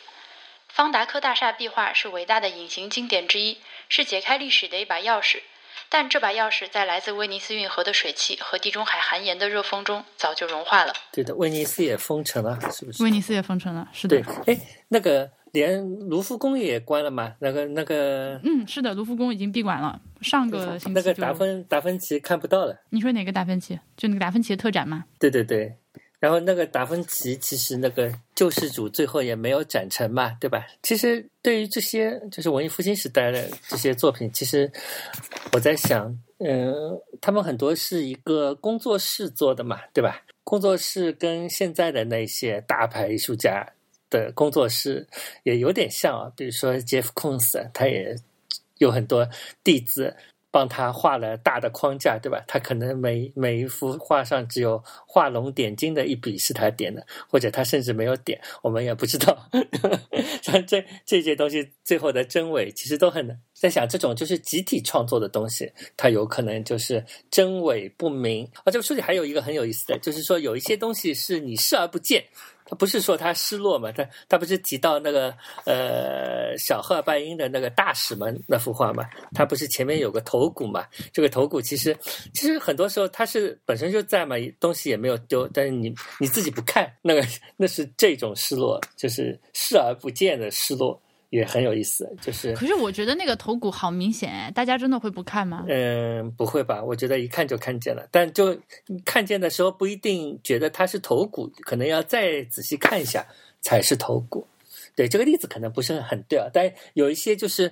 方达科大厦壁画是伟大的隐形经典之一，是解开历史的一把钥匙。但这把钥匙在来自威尼斯运河的水汽和地中海寒盐的热风中早就融化了。对的，威尼斯也封城了，是不是？威尼斯也封城了，是的。对，哎，那个。连卢浮宫也关了嘛？那个那个，嗯，是的，卢浮宫已经闭馆了。上个星期那个达芬达芬奇看不到了。你说哪个达芬奇？就那个达芬奇的特展吗？对对对。然后那个达芬奇其实那个救世主最后也没有展成嘛，对吧？其实对于这些就是文艺复兴时代的这些作品，其实我在想，嗯，他们很多是一个工作室做的嘛，对吧？工作室跟现在的那些大牌艺术家。的工作室也有点像啊，比如说 Jeff Koons，他也有很多弟子帮他画了大的框架，对吧？他可能每每一幅画上只有画龙点睛的一笔是他点的，或者他甚至没有点，我们也不知道。[LAUGHS] 像这这些东西最后的真伪，其实都很难。在想这种就是集体创作的东西，它有可能就是真伪不明。啊，这个书里还有一个很有意思的，就是说有一些东西是你视而不见。他不是说他失落嘛？他他不是提到那个呃小赫尔拜因的那个大使们那幅画嘛？他不是前面有个头骨嘛？这个头骨其实其实很多时候他是本身就在嘛，东西也没有丢，但是你你自己不看，那个 [LAUGHS] 那是这种失落，就是视而不见的失落。也很有意思，就是。可是我觉得那个头骨好明显哎，大家真的会不看吗？嗯，不会吧？我觉得一看就看见了，但就看见的时候不一定觉得它是头骨，可能要再仔细看一下才是头骨。对，这个例子可能不是很对啊，但有一些就是，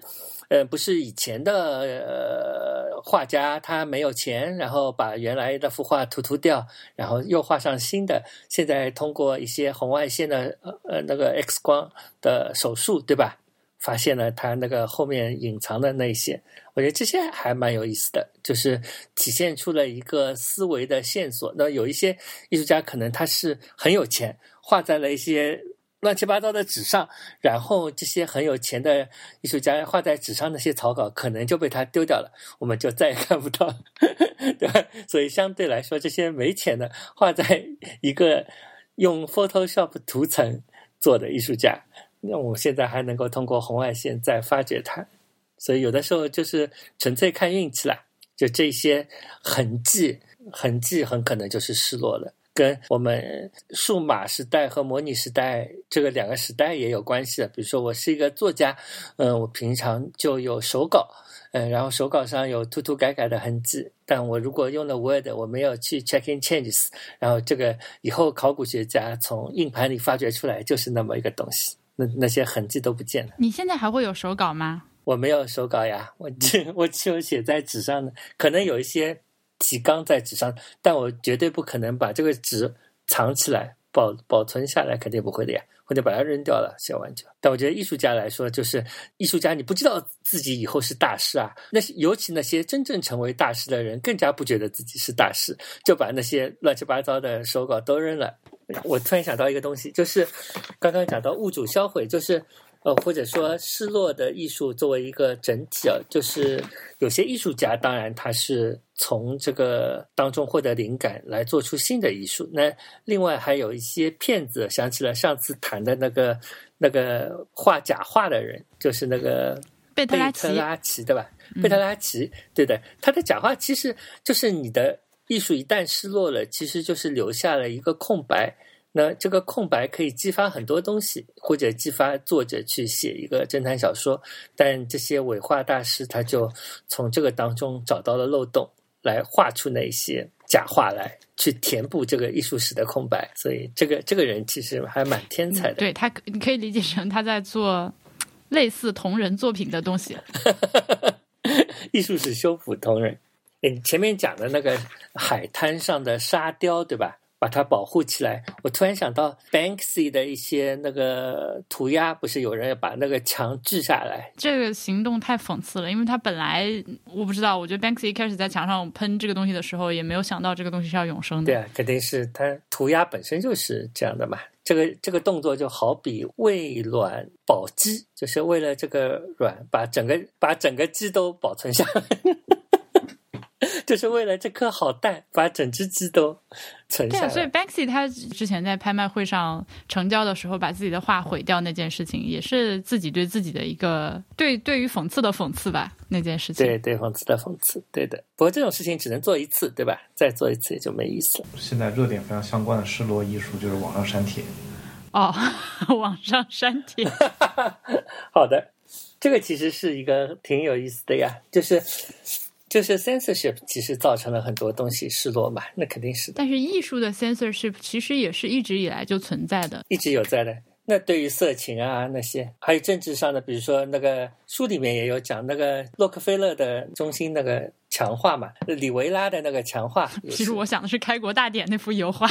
呃，不是以前的呃画家他没有钱，然后把原来的幅画涂涂掉，然后又画上新的，现在通过一些红外线的呃呃那个 X 光的手术，对吧？发现了他那个后面隐藏的那些，我觉得这些还蛮有意思的，就是体现出了一个思维的线索。那有一些艺术家可能他是很有钱，画在了一些乱七八糟的纸上，然后这些很有钱的艺术家画在纸上那些草稿，可能就被他丢掉了，我们就再也看不到，[LAUGHS] 对吧？所以相对来说，这些没钱的画在一个用 Photoshop 图层做的艺术家，那我现在还能够通过红外线再发掘它，所以有的时候就是纯粹看运气啦。就这些痕迹，痕迹很可能就是失落了。跟我们数码时代和模拟时代这个两个时代也有关系的。比如说，我是一个作家，嗯，我平常就有手稿，嗯，然后手稿上有涂涂改改的痕迹。但我如果用了 Word，我没有去 check in changes，然后这个以后考古学家从硬盘里发掘出来就是那么一个东西，那那些痕迹都不见了。你现在还会有手稿吗？我没有手稿呀，我只 [LAUGHS] 我只有写在纸上的，可能有一些。提纲在纸上，但我绝对不可能把这个纸藏起来保保存下来，肯定不会的呀，或者把它扔掉了，写完就。但我觉得艺术家来说，就是艺术家，你不知道自己以后是大师啊。那些尤其那些真正成为大师的人，更加不觉得自己是大师，就把那些乱七八糟的手稿都扔了。我突然想到一个东西，就是刚刚讲到物主销毁，就是。呃，或者说失落的艺术作为一个整体啊，就是有些艺术家，当然他是从这个当中获得灵感来做出新的艺术。那另外还有一些骗子，想起了上次谈的那个那个画假画的人，就是那个贝特拉奇，对吧？贝特拉奇，对的，他的假画其实就是你的艺术一旦失落了，其实就是留下了一个空白。那这个空白可以激发很多东西，或者激发作者去写一个侦探小说。但这些伪画大师他就从这个当中找到了漏洞，来画出那些假画来，去填补这个艺术史的空白。所以，这个这个人其实还蛮天才的。对他，你可以理解成他在做类似同人作品的东西。[LAUGHS] 艺术史修复同人。你前面讲的那个海滩上的沙雕，对吧？把它保护起来。我突然想到，Banksy 的一些那个涂鸦，不是有人要把那个墙锯下来？这个行动太讽刺了，因为他本来我不知道，我觉得 Banksy 一开始在墙上喷这个东西的时候，也没有想到这个东西是要永生的。对啊，肯定是他涂鸦本身就是这样的嘛。这个这个动作就好比喂卵保鸡，就是为了这个卵把整个把整个鸡都保存下来。[LAUGHS] [LAUGHS] 就是为了这颗好蛋，把整只鸡都存下来。所以 Banksy 他之前在拍卖会上成交的时候，把自己的画毁掉那件事情，也是自己对自己的一个对对于讽刺的讽刺吧？那件事情，对对，讽刺的讽刺，对的。不过这种事情只能做一次，对吧？再做一次也就没意思了。现在热点非常相关的失落艺术就是网上删帖。哦，[LAUGHS] 网上删帖。[LAUGHS] 好的，这个其实是一个挺有意思的呀，就是。就是 censorship 其实造成了很多东西失落嘛，那肯定是。但是艺术的 censorship 其实也是一直以来就存在的，一直有在的。那对于色情啊那些，还有政治上的，比如说那个书里面也有讲那个洛克菲勒的中心那个强化嘛，里维拉的那个强化。[LAUGHS] 其实我想的是开国大典那幅油画。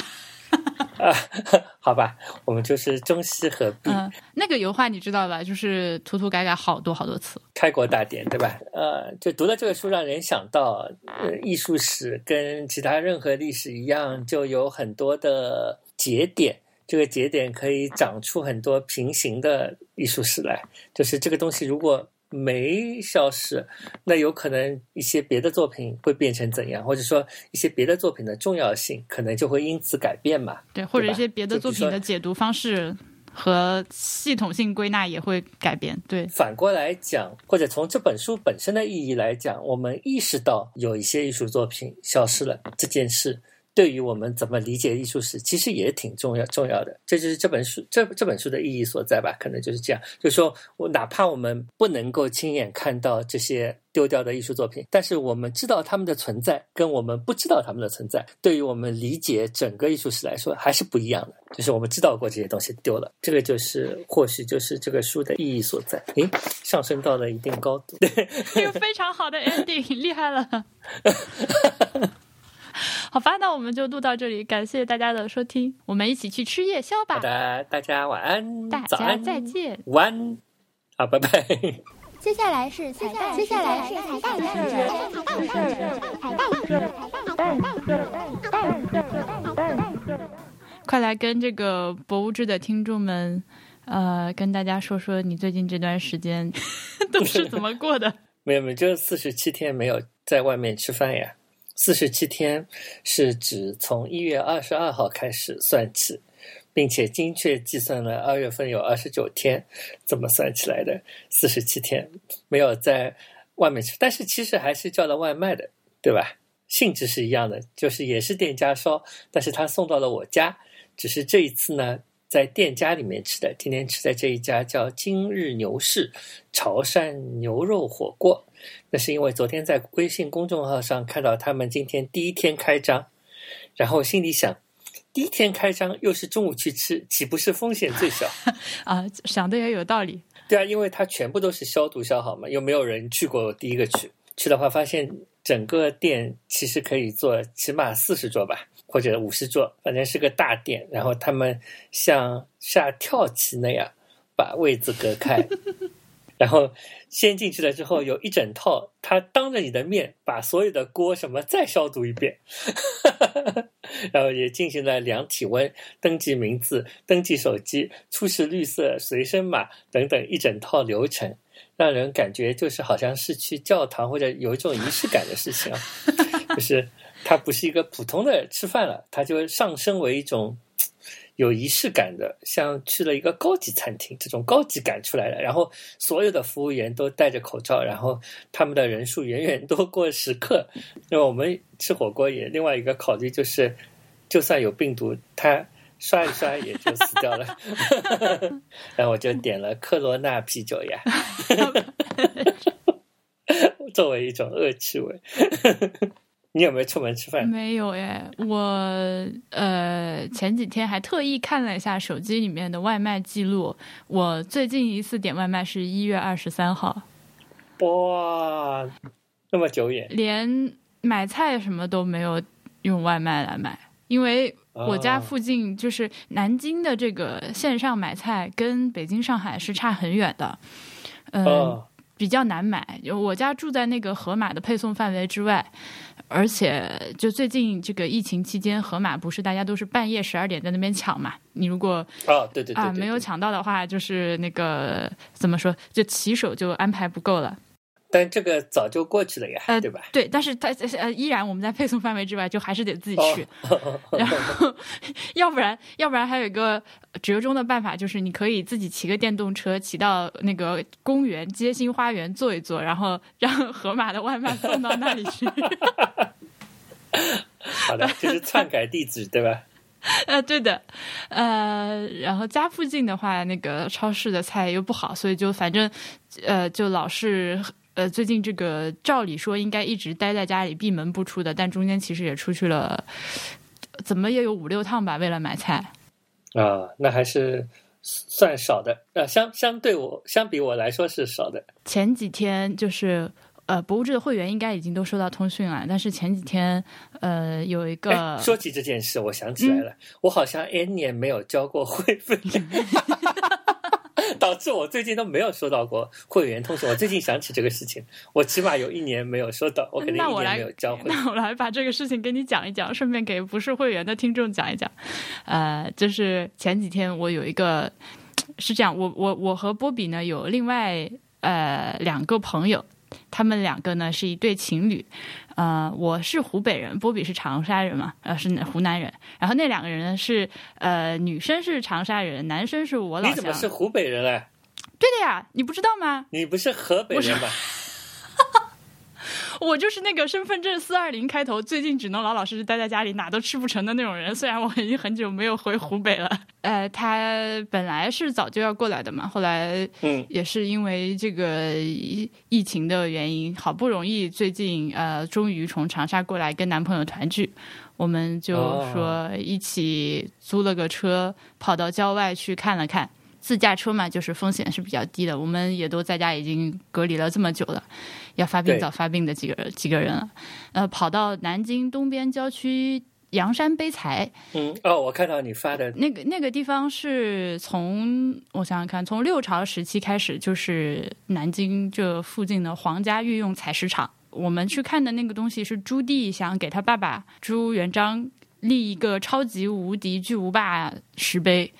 [LAUGHS] 啊，[LAUGHS] 好吧，我们就是中西合璧。嗯，那个油画你知道吧？就是涂涂改改好多好多次。开国大典，对吧？呃，就读了这个书，让人想到，呃，艺术史跟其他任何历史一样，就有很多的节点。这个节点可以长出很多平行的艺术史来。就是这个东西，如果没消失，那有可能一些别的作品会变成怎样，或者说一些别的作品的重要性可能就会因此改变嘛？对，或者一些别的作品的解读方式和系统性归纳也会改变。对，反过来讲，或者从这本书本身的意义来讲，我们意识到有一些艺术作品消失了这件事。对于我们怎么理解艺术史，其实也挺重要重要的。这就是这本书这这本书的意义所在吧？可能就是这样，就是说我哪怕我们不能够亲眼看到这些丢掉的艺术作品，但是我们知道他们的存在，跟我们不知道他们的存在，对于我们理解整个艺术史来说还是不一样的。就是我们知道过这些东西丢了，这个就是或许就是这个书的意义所在。诶，上升到了一定高度，对，一个非常好的 ending，厉害了。[LAUGHS] [LAUGHS] 好吧那我们就录到这里感谢大家的收听我们一起去吃夜宵吧。好的大家晚安大家再见。晚安好拜拜。接下来是彩蛋接下来是彩蛋快来跟这个博物志的听众们呃跟大家说说你最近这段时间 [LAUGHS] 都是怎么过的。[LAUGHS] 没有没有就是四十七天没有在外面吃饭呀。四十七天是指从一月二十二号开始算起，并且精确计算了二月份有二十九天，这么算起来的四十七天没有在外面吃，但是其实还是叫了外卖的，对吧？性质是一样的，就是也是店家烧，但是他送到了我家，只是这一次呢，在店家里面吃的，今天吃的这一家叫今日牛市潮汕牛肉火锅。那是因为昨天在微信公众号上看到他们今天第一天开张，然后心里想，第一天开张又是中午去吃，岂不是风险最小？[LAUGHS] 啊，想的也有道理。对啊，因为它全部都是消毒消好嘛，又没有人去过，第一个去去的话，发现整个店其实可以坐起码四十桌吧，或者五十桌，反正是个大店。然后他们像下跳棋那样把位子隔开。[LAUGHS] 然后先进去了之后，有一整套，他当着你的面把所有的锅什么再消毒一遍，[LAUGHS] 然后也进行了量体温、登记名字、登记手机、出示绿色随身码等等一整套流程，让人感觉就是好像是去教堂或者有一种仪式感的事情啊，[LAUGHS] 就是它不是一个普通的吃饭了，它就上升为一种。有仪式感的，像去了一个高级餐厅，这种高级感出来了。然后所有的服务员都戴着口罩，然后他们的人数远远多过食客。那我们吃火锅也另外一个考虑就是，就算有病毒，它刷一刷也就死掉了。[LAUGHS] 然后我就点了科罗娜啤酒呀 [LAUGHS] [LAUGHS] 作为一种恶趣味。你有没有出门吃饭？没有耶，我呃前几天还特意看了一下手机里面的外卖记录，我最近一次点外卖是一月二十三号。哇，那么久远，连买菜什么都没有用外卖来买，因为我家附近就是南京的这个线上买菜跟北京、上海是差很远的，嗯，比较难买。我家住在那个盒马的配送范围之外。而且，就最近这个疫情期间，盒马不是大家都是半夜十二点在那边抢嘛？你如果啊，对对啊，没有抢到的话，就是那个怎么说，就骑手就安排不够了。但这个早就过去了呀，对吧？对，但是它呃依然我们在配送范围之外，就还是得自己去。然后，要不然，要不然还有一个折中的办法，就是你可以自己骑个电动车，骑到那个公园街心花园坐一坐，然后让盒马的外卖送到那里去。[LAUGHS] 好的，就是篡改地址，对吧？[LAUGHS] 呃，对的，呃，然后家附近的话，那个超市的菜又不好，所以就反正呃，就老是。呃，最近这个照理说应该一直待在家里闭门不出的，但中间其实也出去了，怎么也有五六趟吧，为了买菜。啊，那还是算少的，呃，相相对我相比我来说是少的。前几天就是呃，博物志的会员应该已经都收到通讯了，但是前几天呃，有一个说起这件事，我想起来了，我好像 N 年没有交过会费。[LAUGHS] 导致我最近都没有收到过会员通知。我最近想起这个事情，我起码有一年没有收到，我肯定一年没有交会。那我来把这个事情跟你讲一讲，顺便给不是会员的听众讲一讲。呃，就是前几天我有一个是这样，我我我和波比呢有另外呃两个朋友，他们两个呢是一对情侣。呃，我是湖北人，波比是长沙人嘛，呃，是湖南人。然后那两个人呢是，呃，女生是长沙人，男生是我老乡。你怎么是湖北人嘞？对的呀，你不知道吗？你不是河北人吗？我就是那个身份证四二零开头，最近只能老老实实待在家里，哪都吃不成的那种人。虽然我已经很久没有回湖北了。呃，他本来是早就要过来的嘛，后来嗯，也是因为这个疫情的原因，好不容易最近呃，终于从长沙过来跟男朋友团聚，我们就说一起租了个车，跑到郊外去看了看。自驾车嘛，就是风险是比较低的。我们也都在家已经隔离了这么久了，要发病早发病的几个几个人了。呃，跑到南京东边郊区阳山碑材。嗯，哦，我看到你发的那个那个地方是从我想想看，从六朝时期开始就是南京这附近的皇家御用采石场。我们去看的那个东西是朱棣想给他爸爸朱元璋。立一个超级无敌巨无霸石碑，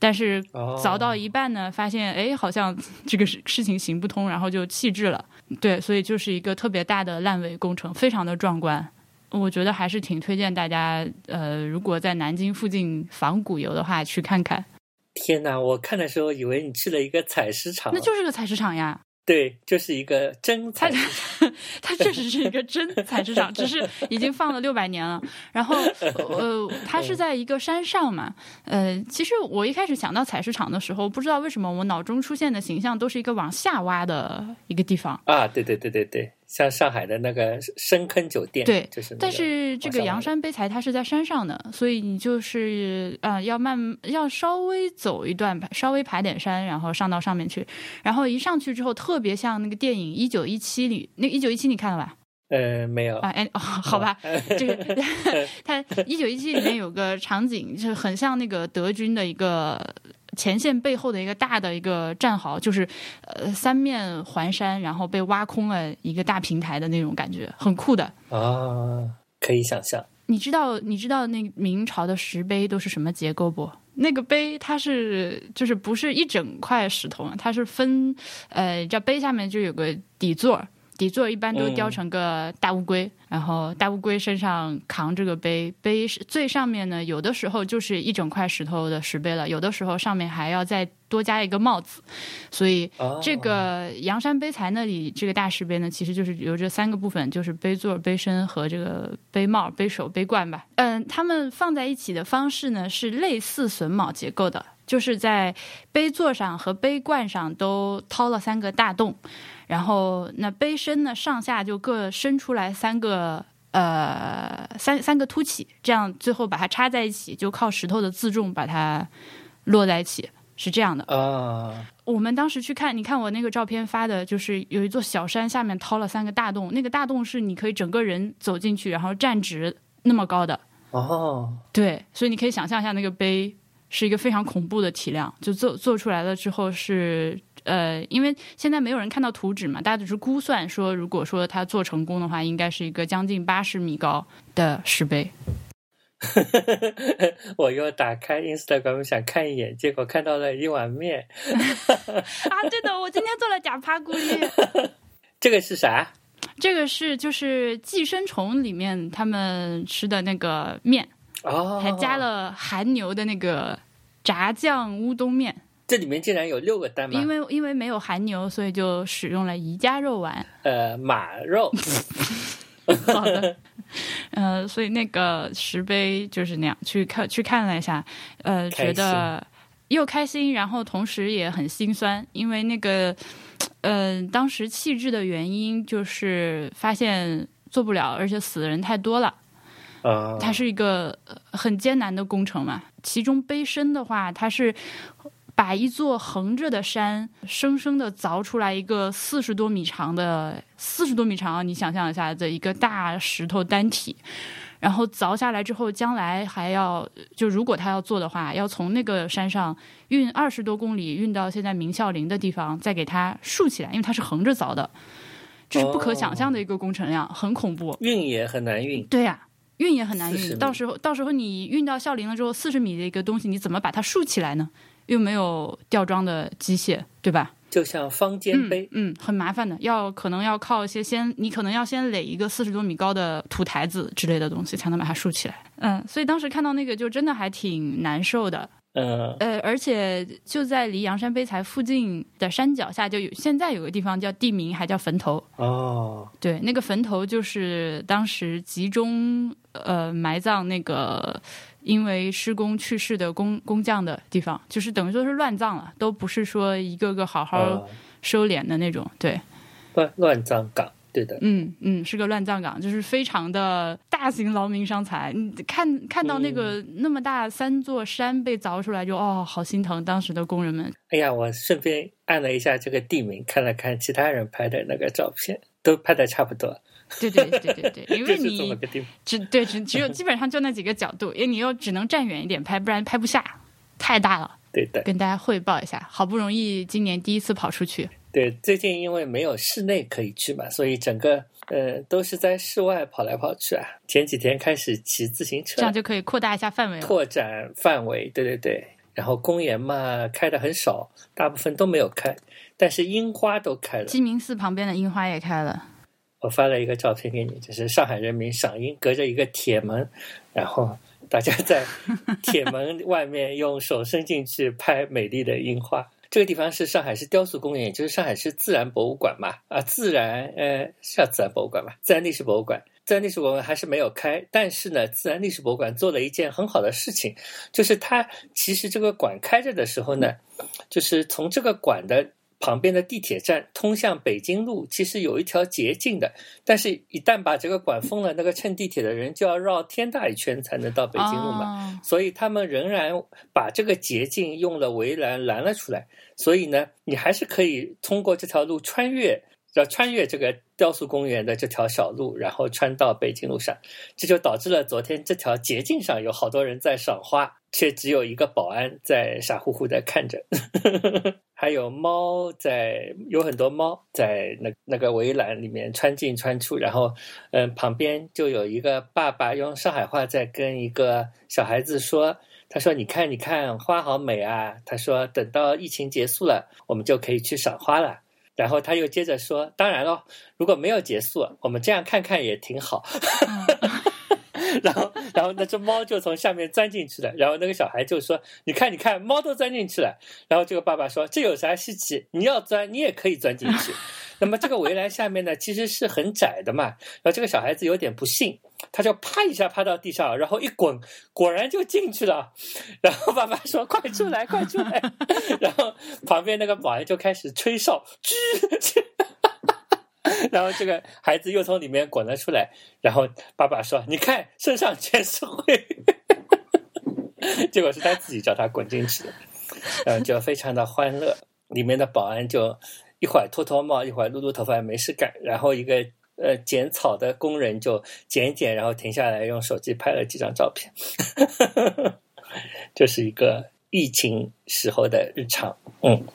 但是哦凿到一半呢，发现哎，好像 [LAUGHS] 这个事事情行不通，然后就弃置了。对，所以就是一个特别大的烂尾工程，非常的壮观。我觉得还是挺推荐大家，呃，如果在南京附近仿古游的话，去看看。天哪！我看的时候以为你去了一个采石场，那就是个采石场呀，对，就是一个真采石 [LAUGHS] 它确实是一个真采石场，只是已经放了六百年了。然后，呃，它是在一个山上嘛。呃，其实我一开始想到采石场的时候，不知道为什么我脑中出现的形象都是一个往下挖的一个地方。啊，对对对对对，像上海的那个深坑酒店，对就是、那个。但是这个阳山碑材它是在山上的，所以你就是啊、呃要慢要稍微走一段，稍微爬点山，然后上到上面去。然后一上去之后，特别像那个电影《一九一七》里，那《一九一七》你看了吧？呃没有啊，哎，哦，好吧，这个 [LAUGHS] [LAUGHS] 它一九一七里面有个场景，就是很像那个德军的一个前线背后的一个大的一个战壕，就是呃三面环山，然后被挖空了一个大平台的那种感觉，很酷的。啊，可以想象。你知道你知道那明朝的石碑都是什么结构不？那个碑它是就是不是一整块石头，它是分呃，叫碑下面就有个底座，底座一般都雕成个大乌龟，然后大乌龟身上扛这个碑，碑最上面呢，有的时候就是一整块石头的石碑了，有的时候上面还要再多加一个帽子，所以哦这个阳山碑材那里这个大石碑呢，其实就是由这三个部分，就是碑座、碑身和这个碑帽、碑首、碑冠吧。嗯，它们放在一起的方式呢是类似榫卯结构的，就是在碑座上和碑冠上都掏了三个大洞，然后那杯身呢上下就各伸出来三个。呃，三三个凸起，这样最后把它插在一起，就靠石头的自重把它摞在一起，是这样的。啊，我们当时去看，你看我那个照片发的，就是有一座小山，下面掏了三个大洞，那个大洞是你可以整个人走进去，然后站直那么高的。哦，对，所以你可以想象一下，那个碑是一个非常恐怖的体量，就做做出来了之后是呃，因为现在没有人看到图纸嘛，大家只是估算说，如果说它做成功的话，应该是一个将近八十米高的石碑。[LAUGHS] 我又打开 Instagram 想看一眼，结果看到了一碗面。啊，对的，我今天做了假趴咕哩。这个是啥？这个是就是寄生虫里面他们吃的那个面，哦，还加。了韩牛的那个炸酱乌冬面。这里面竟然有六个蛋吗？因为因为没有韩牛，所以就使用了宜家肉丸。呃马肉。[LAUGHS] 好的，呃，所以那个石碑就是那样，去看去看了一下，呃，觉得又开心，然后同时也很心酸，因为那个，呃，当时弃置的原因就是发现做不了，而且死的人太多了。啊，它是一个呃很艰难的工程嘛。其中碑身的话，它是把一座横着的山生生的凿出来一个四十多米长的四十多米长啊，你想象一下的一个大石头单体。然后凿下来之后，将来还要就如果他要做的话，要从那个山上运二十多公里，运到现在明孝陵的地方，再给它竖起来，因为它是横着凿的，这是不可想象的一个工程量，很恐怖。运也很难运。对呀、运也很难运。到时候到时候你运到孝陵了之后，四十米的一个东西，你怎么把它竖起来呢？又没有吊装的机械，对吧？就像方尖碑，嗯，很麻烦的，要可能要靠一些先，你可能要先垒一个四十多米高的土台子之类的东西，才能把它竖起来。嗯，所以当时看到那个就真的还挺难受的。呃呃，而且就在离阳山碑材附近的山脚下，就有现在有个地方叫地名，还叫坟头。哦，对，那个坟头就是当时集中呃埋葬那个因为施工去世的工工匠的地方，就是等于说是乱葬了，都不是说一个个好好哦收敛的那种。对，乱乱葬岗，对的。嗯嗯，是个乱葬岗，就是非常的大型劳民伤财。你看看到那个、那么大三座山被凿出来就，哦，好心疼当时的工人们。哎呀，我顺便按了一下这个地名，看了看其他人拍的那个照片，都拍的差不多。对对对对对，因为你。只对只只有基本上就那几个角度，因为你又只能站远一点拍，不然拍不下，太大了。对的，跟大家汇报一下，好不容易今年第一次跑出去，对，最近因为没有室内可以去嘛，所以整个呃，都是在室外跑来跑去啊。前几天开始骑自行车，这样就可以扩大一下范围了。拓展范围，对对对。然后公园嘛，开的很少，大部分都没有开，但是樱花都开了。鸡鸣寺旁边的樱花也开了。我发了一个照片给你，就是上海人民赏樱，隔着一个铁门，然后大家在 [LAUGHS] 铁门外面用手伸进去拍美丽的樱花。这个地方是上海市雕塑公园，也就是上海市自然博物馆嘛，啊，自然，呃，是叫自然博物馆吧？自然历史博物馆，自然历史博物馆还是没有开，但是呢，自然历史博物馆做了一件很好的事情，就是它其实这个馆开着的时候呢，就是从这个馆的。旁边的地铁站通向北京路，其实有一条捷径的，但是一旦把这个管封了，那个乘地铁的人就要绕天大一圈才能到北京路嘛。所以他们仍然把这个捷径用了围栏拦了出来。所以呢，你还是可以通过这条路穿越，要穿越这个雕塑公园的这条小路，然后穿到北京路上。这就导致了昨天这条捷径上有好多人在赏花。却只有一个保安在傻乎乎的看着，[LAUGHS] 还有猫在，有很多猫在那那个围栏里面穿进穿出，然后，嗯，旁边就有一个爸爸用上海话在跟一个小孩子说：“他说，你看，你看，花好美啊。”他说：“等到疫情结束了，我们就可以去赏花了。”然后他又接着说：“当然了，如果没有结束，我们这样看看也挺好。[LAUGHS] ”然后，然后那只猫就从下面钻进去了。然后那个小孩就说：“你看，你看，猫都钻进去了。”然后这个爸爸说：“这有啥稀奇？你要钻，你也可以钻进去。[LAUGHS] 那么这个围栏下面呢，其实是很窄的嘛。然后这个小孩子有点不信，他就啪一下趴到地上，然后一滚，果然就进去了。然后爸爸说：“快出来，快出来！[LAUGHS] ”然后旁边那个保安就开始吹哨，吱。然后这个孩子又从里面滚了出来，然后爸爸说：“你看，身上全是灰。”结果是他自己叫他滚进去的，嗯，就非常的欢乐。里面的保安就一会儿脱脱帽，一会儿撸撸头发，没事干。然后一个呃剪草的工人就剪剪，然后停下来用手机拍了几张照片。[LAUGHS] 这是一个疫情时候的日常，嗯。